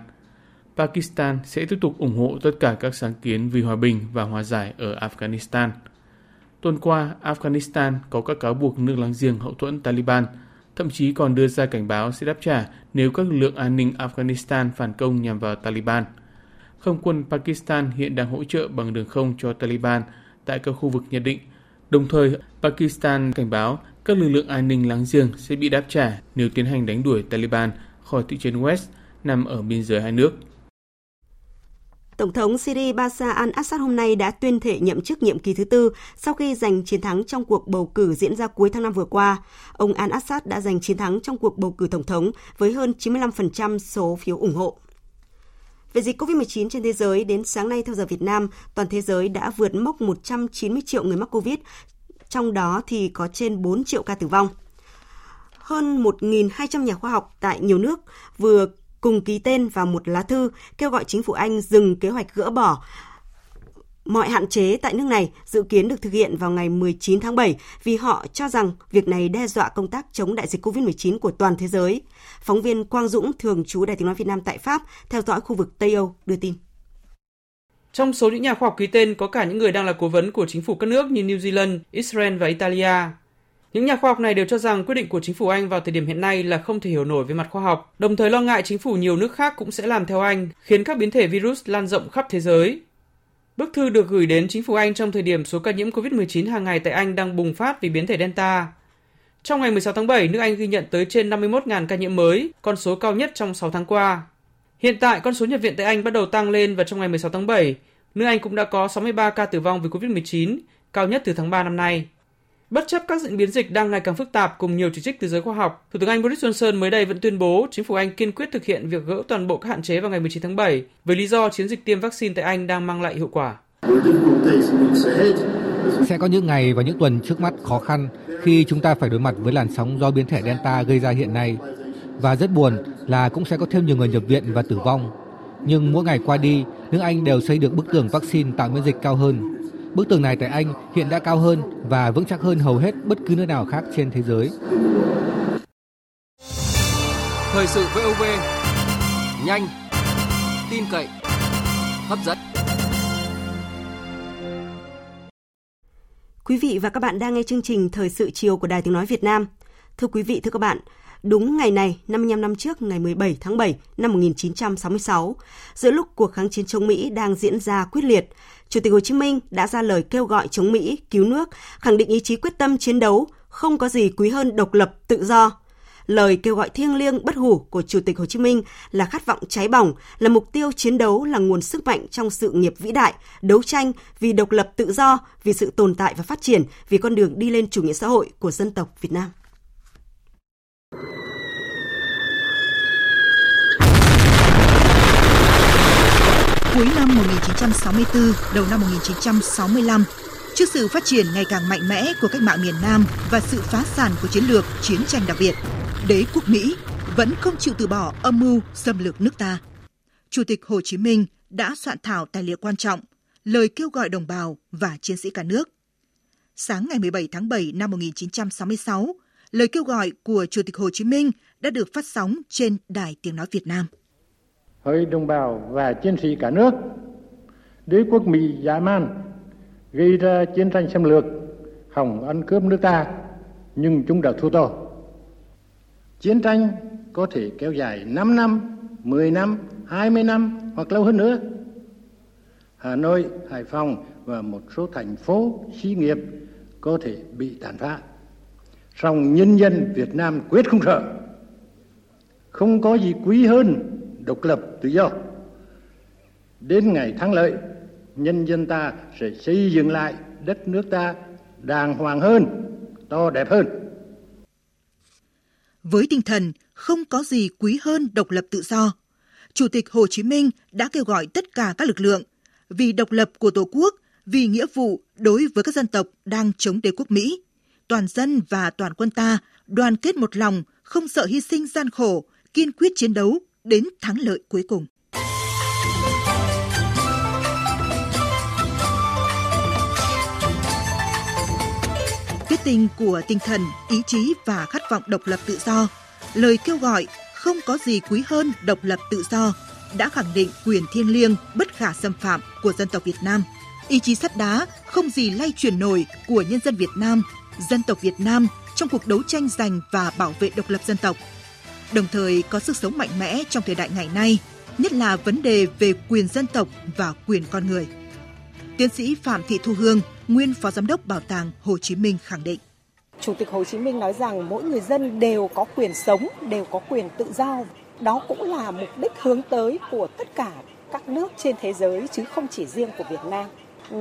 Pakistan sẽ tiếp tục ủng hộ tất cả các sáng kiến vì hòa bình và hòa giải ở Afghanistan. Tuần qua, Afghanistan có các cáo buộc nước láng giềng hậu thuẫn Taliban, thậm chí còn đưa ra cảnh báo sẽ đáp trả nếu các lực lượng an ninh Afghanistan phản công nhằm vào Taliban. Không quân Pakistan hiện đang hỗ trợ bằng đường không cho Taliban tại các khu vực nhất định. Đồng thời, Pakistan cảnh báo các lực lượng an ninh láng giềng sẽ bị đáp trả nếu tiến hành đánh đuổi Taliban khỏi thị trấn West nằm ở biên giới hai nước. Tổng thống Syria Bashar al-Assad hôm nay đã tuyên thệ nhậm chức nhiệm kỳ thứ tư sau khi giành chiến thắng trong cuộc bầu cử diễn ra cuối tháng 5 vừa qua. Ông al-Assad đã giành chiến thắng trong cuộc bầu cử tổng thống với hơn 95% số phiếu ủng hộ. Về dịch COVID-19 trên thế giới, đến sáng nay theo giờ Việt Nam, toàn thế giới đã vượt mốc 190 triệu người mắc COVID, trong đó thì có trên 4 triệu ca tử vong. Hơn 1.200 nhà khoa học tại nhiều nước vừa cùng ký tên vào một lá thư kêu gọi chính phủ Anh dừng kế hoạch gỡ bỏ mọi hạn chế tại nước này dự kiến được thực hiện vào ngày 19 tháng 7 vì họ cho rằng việc này đe dọa công tác chống đại dịch COVID-19 của toàn thế giới. Phóng viên Quang Dũng, thường trú Đài tiếng nói Việt Nam tại Pháp, theo dõi khu vực Tây Âu, đưa tin. Trong số những nhà khoa học ký tên có cả những người đang là cố vấn của chính phủ các nước như New Zealand, Israel và Italia. Những nhà khoa học này đều cho rằng quyết định của chính phủ Anh vào thời điểm hiện nay là không thể hiểu nổi về mặt khoa học, đồng thời lo ngại chính phủ nhiều nước khác cũng sẽ làm theo Anh, khiến các biến thể virus lan rộng khắp thế giới. Bức thư được gửi đến chính phủ Anh trong thời điểm số ca nhiễm COVID-19 hàng ngày tại Anh đang bùng phát vì biến thể Delta. Trong ngày 16 tháng 7, nước Anh ghi nhận tới trên 51.000 ca nhiễm mới, con số cao nhất trong 6 tháng qua. Hiện tại, con số nhập viện tại Anh bắt đầu tăng lên và trong ngày 16 tháng 7, nước Anh cũng đã có 63 ca tử vong vì COVID-19, cao nhất từ tháng 3 năm nay. Bất chấp các diễn biến dịch đang ngày càng phức tạp cùng nhiều chỉ trích từ giới khoa học, Thủ tướng Anh Boris Johnson mới đây vẫn tuyên bố chính phủ Anh kiên quyết thực hiện việc gỡ toàn bộ các hạn chế vào ngày 19 tháng 7 với lý do chiến dịch tiêm vaccine tại Anh đang mang lại hiệu quả. Sẽ có những ngày và những tuần trước mắt khó khăn khi chúng ta phải đối mặt với làn sóng do biến thể Delta gây ra hiện nay. Và rất buồn là cũng sẽ có thêm nhiều người nhập viện và tử vong. Nhưng mỗi ngày qua đi, nước Anh đều xây được bức tường vaccine tạo miễn dịch cao hơn. Bức tường này tại Anh hiện đã cao hơn và vững chắc hơn hầu hết bất cứ nơi nào khác trên thế giới. Thời sự VOV, nhanh, tin cậy, hấp dẫn. Quý vị và các bạn đang nghe chương trình Thời sự chiều của Đài Tiếng Nói Việt Nam. Thưa quý vị, thưa các bạn, đúng ngày này, 55 năm trước, ngày 17 tháng 7 năm 1966, giữa lúc cuộc kháng chiến chống Mỹ đang diễn ra quyết liệt, Chủ tịch Hồ Chí Minh đã ra lời kêu gọi chống Mỹ, cứu nước, khẳng định ý chí quyết tâm chiến đấu, không có gì quý hơn độc lập, tự do. Lời kêu gọi thiêng liêng bất hủ của Chủ tịch Hồ Chí Minh là khát vọng cháy bỏng, là mục tiêu chiến đấu, là nguồn sức mạnh trong sự nghiệp vĩ đại, đấu tranh vì độc lập tự do, vì sự tồn tại và phát triển, vì con đường đi lên chủ nghĩa xã hội của dân tộc Việt Nam. Cuối năm 1964, đầu năm 1965, trước sự phát triển ngày càng mạnh mẽ của cách mạng miền Nam và sự phá sản của chiến lược chiến tranh đặc biệt, đế quốc Mỹ vẫn không chịu từ bỏ âm mưu xâm lược nước ta. Chủ tịch Hồ Chí Minh đã soạn thảo tài liệu quan trọng, lời kêu gọi đồng bào và chiến sĩ cả nước. Sáng ngày 17 tháng 7 năm 1966, lời kêu gọi của Chủ tịch Hồ Chí Minh đã được phát sóng trên Đài Tiếng Nói Việt Nam hỡi đồng bào và chiến sĩ cả nước đế quốc mỹ dã man gây ra chiến tranh xâm lược hỏng ăn cướp nước ta nhưng chúng đã thua to chiến tranh có thể kéo dài 5 năm 10 năm 20 năm hoặc lâu hơn nữa Hà Nội, Hải Phòng và một số thành phố xí nghiệp có thể bị tàn phá. Song nhân dân Việt Nam quyết không sợ. Không có gì quý hơn độc lập tự do. Đến ngày thắng lợi, nhân dân ta sẽ xây dựng lại đất nước ta đàng hoàng hơn, to đẹp hơn. Với tinh thần không có gì quý hơn độc lập tự do, Chủ tịch Hồ Chí Minh đã kêu gọi tất cả các lực lượng vì độc lập của Tổ quốc, vì nghĩa vụ đối với các dân tộc đang chống đế quốc Mỹ. Toàn dân và toàn quân ta đoàn kết một lòng, không sợ hy sinh gian khổ, kiên quyết chiến đấu đến thắng lợi cuối cùng. Kết tinh của tinh thần, ý chí và khát vọng độc lập tự do, lời kêu gọi không có gì quý hơn độc lập tự do đã khẳng định quyền thiêng liêng bất khả xâm phạm của dân tộc Việt Nam. Ý chí sắt đá không gì lay chuyển nổi của nhân dân Việt Nam, dân tộc Việt Nam trong cuộc đấu tranh giành và bảo vệ độc lập dân tộc đồng thời có sức sống mạnh mẽ trong thời đại ngày nay, nhất là vấn đề về quyền dân tộc và quyền con người. Tiến sĩ Phạm Thị Thu Hương, nguyên Phó Giám đốc Bảo tàng Hồ Chí Minh khẳng định. Chủ tịch Hồ Chí Minh nói rằng mỗi người dân đều có quyền sống, đều có quyền tự do. Đó cũng là mục đích hướng tới của tất cả các nước trên thế giới chứ không chỉ riêng của Việt Nam.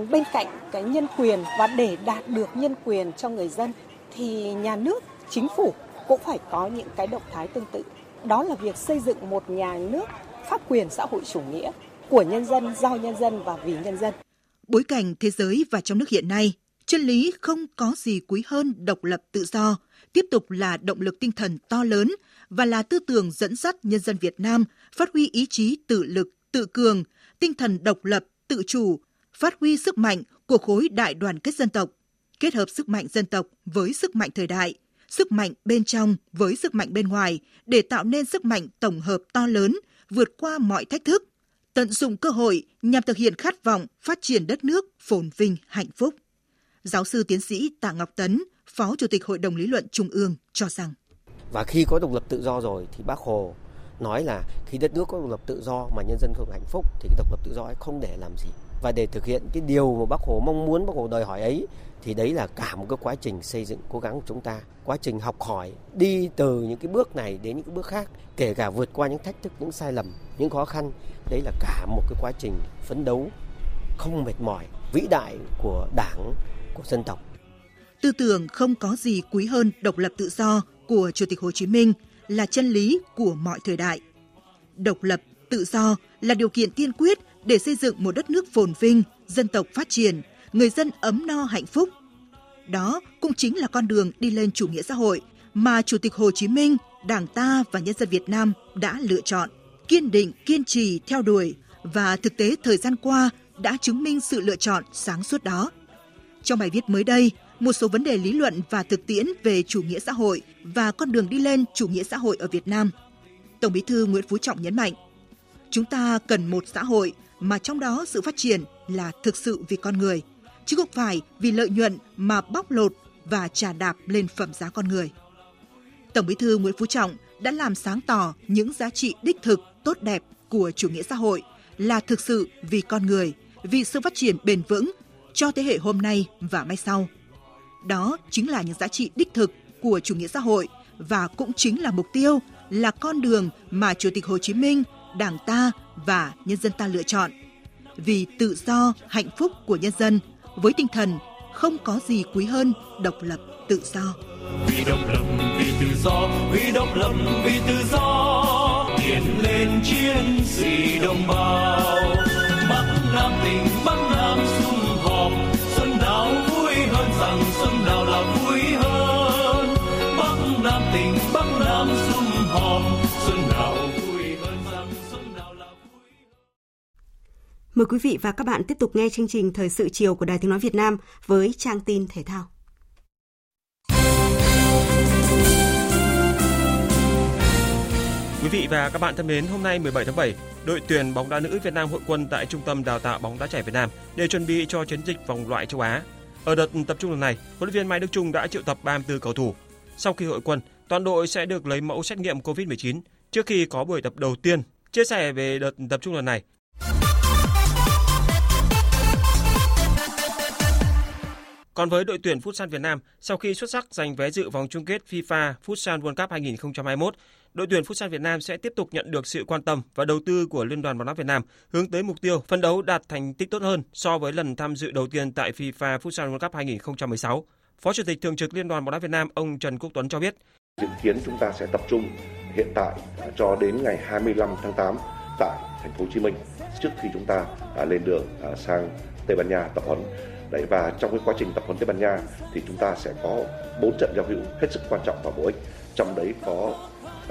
Bên cạnh cái nhân quyền và để đạt được nhân quyền cho người dân thì nhà nước, chính phủ cũng phải có những cái động thái tương tự. Đó là việc xây dựng một nhà nước pháp quyền xã hội chủ nghĩa của nhân dân, do nhân dân và vì nhân dân. Bối cảnh thế giới và trong nước hiện nay, chân lý không có gì quý hơn độc lập tự do, tiếp tục là động lực tinh thần to lớn và là tư tưởng dẫn dắt nhân dân Việt Nam phát huy ý chí tự lực, tự cường, tinh thần độc lập, tự chủ, phát huy sức mạnh của khối đại đoàn kết dân tộc, kết hợp sức mạnh dân tộc với sức mạnh thời đại, sức mạnh bên trong với sức mạnh bên ngoài để tạo nên sức mạnh tổng hợp to lớn, vượt qua mọi thách thức, tận dụng cơ hội nhằm thực hiện khát vọng phát triển đất nước phồn vinh hạnh phúc. Giáo sư tiến sĩ Tạ Ngọc Tấn, Phó Chủ tịch Hội đồng Lý luận Trung ương cho rằng Và khi có độc lập tự do rồi thì bác Hồ nói là khi đất nước có độc lập tự do mà nhân dân không hạnh phúc thì cái độc lập tự do ấy không để làm gì. Và để thực hiện cái điều mà bác Hồ mong muốn, bác Hồ đòi hỏi ấy thì đấy là cả một cái quá trình xây dựng cố gắng của chúng ta, quá trình học hỏi đi từ những cái bước này đến những cái bước khác, kể cả vượt qua những thách thức, những sai lầm, những khó khăn. Đấy là cả một cái quá trình phấn đấu không mệt mỏi, vĩ đại của Đảng, của dân tộc. Tư tưởng không có gì quý hơn độc lập tự do của Chủ tịch Hồ Chí Minh là chân lý của mọi thời đại. Độc lập, tự do là điều kiện tiên quyết để xây dựng một đất nước phồn vinh, dân tộc phát triển, người dân ấm no hạnh phúc. Đó cũng chính là con đường đi lên chủ nghĩa xã hội mà Chủ tịch Hồ Chí Minh, Đảng ta và nhân dân Việt Nam đã lựa chọn, kiên định, kiên trì theo đuổi và thực tế thời gian qua đã chứng minh sự lựa chọn sáng suốt đó. Trong bài viết mới đây, một số vấn đề lý luận và thực tiễn về chủ nghĩa xã hội và con đường đi lên chủ nghĩa xã hội ở Việt Nam. Tổng Bí thư Nguyễn Phú Trọng nhấn mạnh, chúng ta cần một xã hội mà trong đó sự phát triển là thực sự vì con người, chứ không phải vì lợi nhuận mà bóc lột và trả đạp lên phẩm giá con người. Tổng Bí thư Nguyễn Phú Trọng đã làm sáng tỏ những giá trị đích thực, tốt đẹp của chủ nghĩa xã hội là thực sự vì con người, vì sự phát triển bền vững cho thế hệ hôm nay và mai sau. Đó chính là những giá trị đích thực của chủ nghĩa xã hội và cũng chính là mục tiêu, là con đường mà Chủ tịch Hồ Chí Minh, Đảng ta và nhân dân ta lựa chọn. Vì tự do, hạnh phúc của nhân dân với tinh thần không có gì quý hơn độc lập tự do. Vì độc lập, vì tự do, vì độc lập, vì tự do, tiến lên chiến sĩ đồng bào. Bắc Nam tình, Bắc Mời quý vị và các bạn tiếp tục nghe chương trình Thời sự chiều của Đài Tiếng Nói Việt Nam với trang tin thể thao. Quý vị và các bạn thân mến, hôm nay 17 tháng 7, đội tuyển bóng đá nữ Việt Nam hội quân tại Trung tâm Đào tạo bóng đá trẻ Việt Nam để chuẩn bị cho chiến dịch vòng loại châu Á. Ở đợt tập trung lần này, huấn luyện viên Mai Đức Chung đã triệu tập 34 cầu thủ. Sau khi hội quân, toàn đội sẽ được lấy mẫu xét nghiệm COVID-19 trước khi có buổi tập đầu tiên. Chia sẻ về đợt tập trung lần này, Còn với đội tuyển Futsal Việt Nam, sau khi xuất sắc giành vé dự vòng chung kết FIFA Futsal World Cup 2021, đội tuyển Futsal Việt Nam sẽ tiếp tục nhận được sự quan tâm và đầu tư của Liên đoàn bóng đá Việt Nam, hướng tới mục tiêu phấn đấu đạt thành tích tốt hơn so với lần tham dự đầu tiên tại FIFA Futsal World Cup 2016. Phó Chủ tịch Thường trực Liên đoàn bóng đá Việt Nam ông Trần Quốc Tuấn cho biết. Dự kiến chúng ta sẽ tập trung hiện tại cho đến ngày 25 tháng 8 tại thành phố Hồ Chí Minh trước khi chúng ta à, lên đường à, sang Tây Ban Nha tập huấn Đấy và trong cái quá trình tập huấn Tây Ban Nha thì chúng ta sẽ có bốn trận giao hữu hết sức quan trọng và bổ ích. Trong đấy có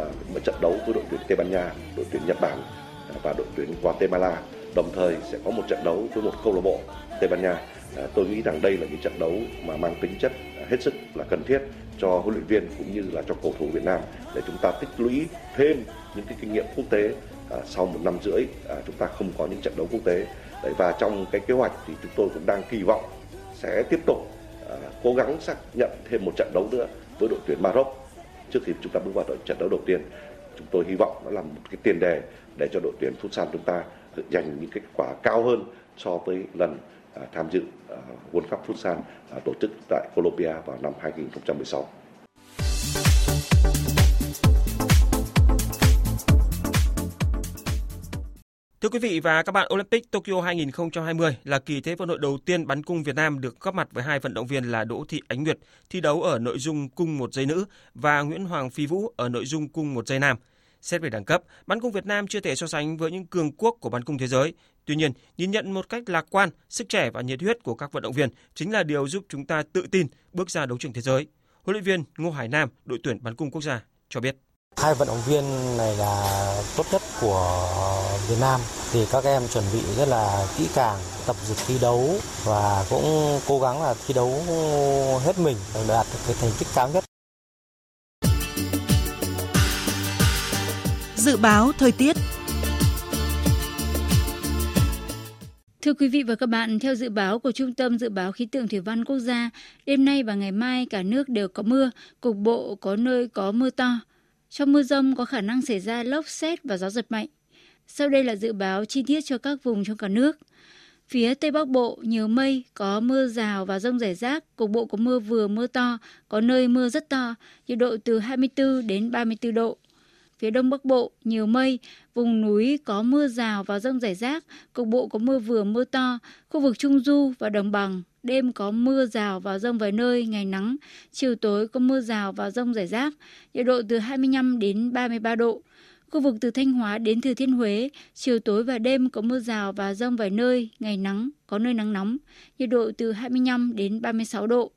uh, một trận đấu với đội tuyển Tây Ban Nha, đội tuyển Nhật Bản à, và đội tuyển Guatemala. Đồng thời sẽ có một trận đấu với một câu lạc bộ Tây Ban Nha. Uh, tôi nghĩ rằng đây là những trận đấu mà mang tính chất hết sức là cần thiết cho huấn luyện viên cũng như là cho cầu thủ Việt Nam để chúng ta tích lũy thêm những cái kinh nghiệm quốc tế uh, sau một năm rưỡi uh, chúng ta không có những trận đấu quốc tế Đấy, và trong cái kế hoạch thì chúng tôi cũng đang kỳ vọng sẽ tiếp tục à, cố gắng xác nhận thêm một trận đấu nữa với đội tuyển Maroc trước khi chúng ta bước vào đội trận đấu đầu tiên. Chúng tôi hy vọng nó là một cái tiền đề để cho đội tuyển Futsal chúng ta giành những kết quả cao hơn so với lần à, tham dự à, World Cup Futsal à, tổ chức tại Colombia vào năm 2016. Thưa quý vị và các bạn, Olympic Tokyo 2020 là kỳ thế vận hội đầu tiên bắn cung Việt Nam được góp mặt với hai vận động viên là Đỗ Thị Ánh Nguyệt thi đấu ở nội dung cung một giây nữ và Nguyễn Hoàng Phi Vũ ở nội dung cung một giây nam. Xét về đẳng cấp, bắn cung Việt Nam chưa thể so sánh với những cường quốc của bắn cung thế giới. Tuy nhiên, nhìn nhận một cách lạc quan, sức trẻ và nhiệt huyết của các vận động viên chính là điều giúp chúng ta tự tin bước ra đấu trường thế giới. Huấn luyện viên Ngô Hải Nam, đội tuyển bắn cung quốc gia cho biết. Hai vận động viên này là tốt nhất của Việt Nam thì các em chuẩn bị rất là kỹ càng, tập dượt thi đấu và cũng cố gắng là thi đấu hết mình để đạt được cái thành tích cao nhất. Dự báo thời tiết Thưa quý vị và các bạn, theo dự báo của Trung tâm Dự báo Khí tượng Thủy văn Quốc gia, đêm nay và ngày mai cả nước đều có mưa, cục bộ có nơi có mưa to. Trong mưa rông có khả năng xảy ra lốc xét và gió giật mạnh. Sau đây là dự báo chi tiết cho các vùng trong cả nước. Phía Tây Bắc Bộ nhiều mây, có mưa rào và rông rải rác, cục bộ có mưa vừa mưa to, có nơi mưa rất to, nhiệt độ từ 24 đến 34 độ. Phía Đông Bắc Bộ nhiều mây, vùng núi có mưa rào và rông rải rác, cục bộ có mưa vừa mưa to, khu vực Trung Du và Đồng Bằng đêm có mưa rào và rông vài nơi, ngày nắng, chiều tối có mưa rào và rông rải rác, nhiệt độ từ 25 đến 33 độ. Khu vực từ Thanh Hóa đến Thừa Thiên Huế, chiều tối và đêm có mưa rào và rông vài nơi, ngày nắng, có nơi nắng nóng, nhiệt độ từ 25 đến 36 độ.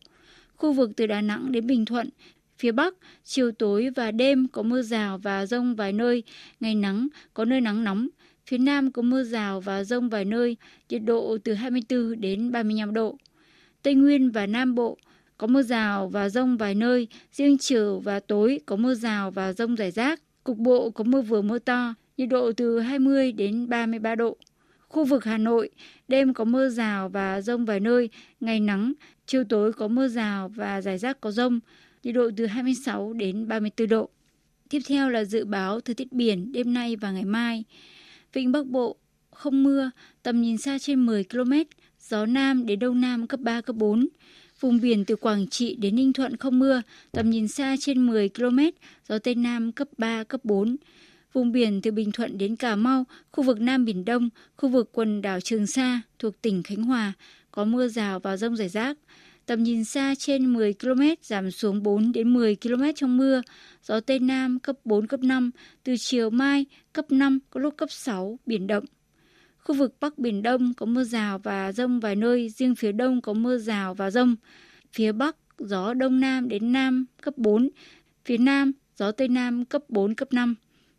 Khu vực từ Đà Nẵng đến Bình Thuận, phía Bắc, chiều tối và đêm có mưa rào và rông vài nơi, ngày nắng, có nơi nắng nóng. Phía Nam có mưa rào và rông vài nơi, nhiệt độ từ 24 đến 35 độ. Tây Nguyên và Nam Bộ có mưa rào và rông vài nơi, riêng chiều và tối có mưa rào và rông rải rác, cục bộ có mưa vừa mưa to, nhiệt độ từ 20 đến 33 độ. Khu vực Hà Nội, đêm có mưa rào và rông vài nơi, ngày nắng, chiều tối có mưa rào và rải rác có rông, nhiệt độ từ 26 đến 34 độ. Tiếp theo là dự báo thời tiết biển đêm nay và ngày mai. Vịnh Bắc Bộ không mưa, tầm nhìn xa trên 10 km, gió Nam đến Đông Nam cấp 3, cấp 4. Vùng biển từ Quảng Trị đến Ninh Thuận không mưa, tầm nhìn xa trên 10 km, gió Tây Nam cấp 3, cấp 4. Vùng biển từ Bình Thuận đến Cà Mau, khu vực Nam Biển Đông, khu vực quần đảo Trường Sa thuộc tỉnh Khánh Hòa, có mưa rào và rông rải rác. Tầm nhìn xa trên 10 km giảm xuống 4 đến 10 km trong mưa, gió Tây Nam cấp 4, cấp 5, từ chiều mai cấp 5, có lúc cấp 6, biển động. Khu vực Bắc Biển Đông có mưa rào và rông vài nơi, riêng phía Đông có mưa rào và rông. Phía Bắc, gió Đông Nam đến Nam cấp 4, phía Nam, gió Tây Nam cấp 4, cấp 5.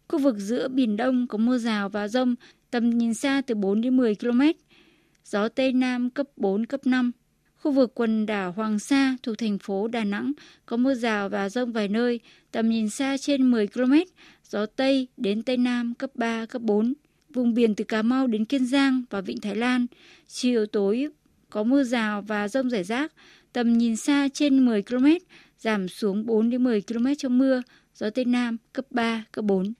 Khu vực giữa Biển Đông có mưa rào và rông, tầm nhìn xa từ 4 đến 10 km. Gió Tây Nam cấp 4, cấp 5. Khu vực quần đảo Hoàng Sa thuộc thành phố Đà Nẵng có mưa rào và rông vài nơi, tầm nhìn xa trên 10 km, gió Tây đến Tây Nam cấp 3, cấp 4 vùng biển từ Cà Mau đến Kiên Giang và Vịnh Thái Lan. Chiều tối có mưa rào và rông rải rác, tầm nhìn xa trên 10 km, giảm xuống 4 đến 10 km trong mưa, gió Tây Nam cấp 3, cấp 4.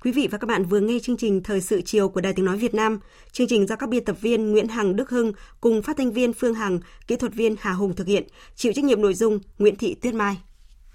Quý vị và các bạn vừa nghe chương trình Thời sự chiều của Đài Tiếng Nói Việt Nam. Chương trình do các biên tập viên Nguyễn Hằng Đức Hưng cùng phát thanh viên Phương Hằng, kỹ thuật viên Hà Hùng thực hiện, chịu trách nhiệm nội dung Nguyễn Thị Tuyết Mai.